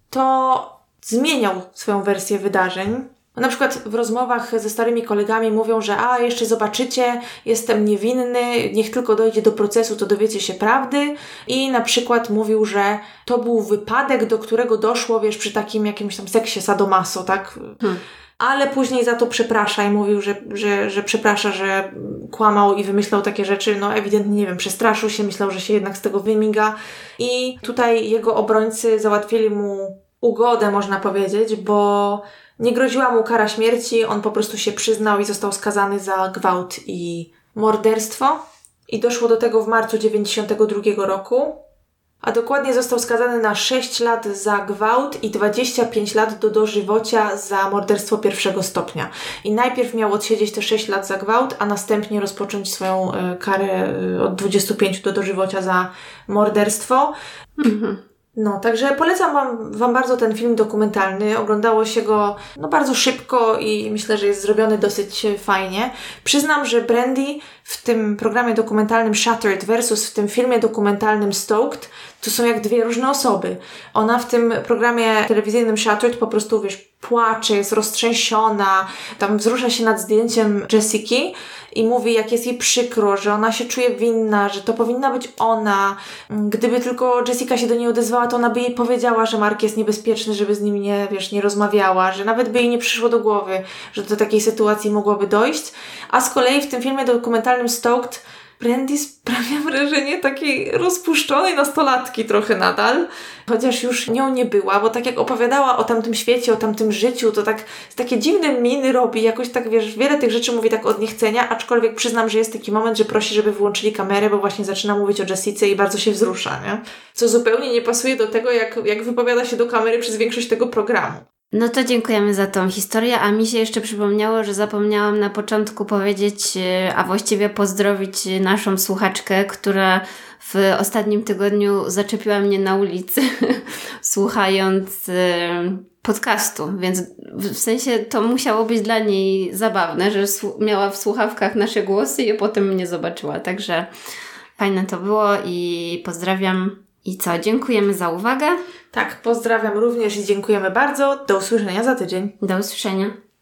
Speaker 2: to zmieniał swoją wersję wydarzeń Na przykład w rozmowach ze starymi kolegami mówią, że a jeszcze zobaczycie, jestem niewinny, niech tylko dojdzie do procesu, to dowiecie się prawdy. I na przykład mówił, że to był wypadek, do którego doszło, wiesz, przy takim jakimś tam seksie sadomaso, tak? Hmm. Ale później za to przeprasza i mówił, że, że, że przeprasza, że kłamał i wymyślał takie rzeczy. No ewidentnie, nie wiem, przestraszył się, myślał, że się jednak z tego wymiga. I tutaj jego obrońcy załatwili mu ugodę, można powiedzieć, bo nie groziła mu kara śmierci, on po prostu się przyznał i został skazany za gwałt i morderstwo. I doszło do tego w marcu 92 roku. A dokładnie został skazany na 6 lat za gwałt i 25 lat do dożywocia za morderstwo pierwszego stopnia. I najpierw miał odsiedzieć te 6 lat za gwałt, a następnie rozpocząć swoją y, karę y, od 25 do dożywocia za morderstwo. Mhm. No, także polecam wam, wam bardzo ten film dokumentalny. Oglądało się go no, bardzo szybko i myślę, że jest zrobiony dosyć fajnie. Przyznam, że Brandy w tym programie dokumentalnym Shattered versus w tym filmie dokumentalnym Stoked to są jak dwie różne osoby. Ona w tym programie telewizyjnym Shattered po prostu, wiesz, płacze, jest roztrzęsiona, tam wzrusza się nad zdjęciem Jessiki i mówi, jak jest jej przykro, że ona się czuje winna, że to powinna być ona. Gdyby tylko Jessica się do niej odezwała, to ona by jej powiedziała, że Mark jest niebezpieczny, żeby z nim nie, wiesz, nie rozmawiała, że nawet by jej nie przyszło do głowy, że do takiej sytuacji mogłoby dojść. A z kolei w tym filmie dokumentalnym Stoked Brandy sprawia wrażenie takiej rozpuszczonej nastolatki trochę nadal, chociaż już nią nie była, bo tak jak opowiadała o tamtym świecie, o tamtym życiu, to tak takie dziwne miny robi, jakoś tak, wiesz, wiele tych rzeczy mówi tak od niechcenia, aczkolwiek przyznam, że jest taki moment, że prosi, żeby wyłączyli kamerę, bo właśnie zaczyna mówić o Jessice i bardzo się wzrusza, nie? Co zupełnie nie pasuje do tego, jak, jak wypowiada się do kamery przez większość tego programu.
Speaker 1: No to dziękujemy za tą historię, a mi się jeszcze przypomniało, że zapomniałam na początku powiedzieć, e, a właściwie pozdrowić naszą słuchaczkę, która w ostatnim tygodniu zaczepiła mnie na ulicy, *laughs* słuchając e, podcastu, więc w sensie to musiało być dla niej zabawne, że miała w słuchawkach nasze głosy i potem mnie zobaczyła. Także fajne to było i pozdrawiam. I co, dziękujemy za uwagę.
Speaker 2: Tak, pozdrawiam również i dziękujemy bardzo. Do usłyszenia za tydzień.
Speaker 1: Do usłyszenia.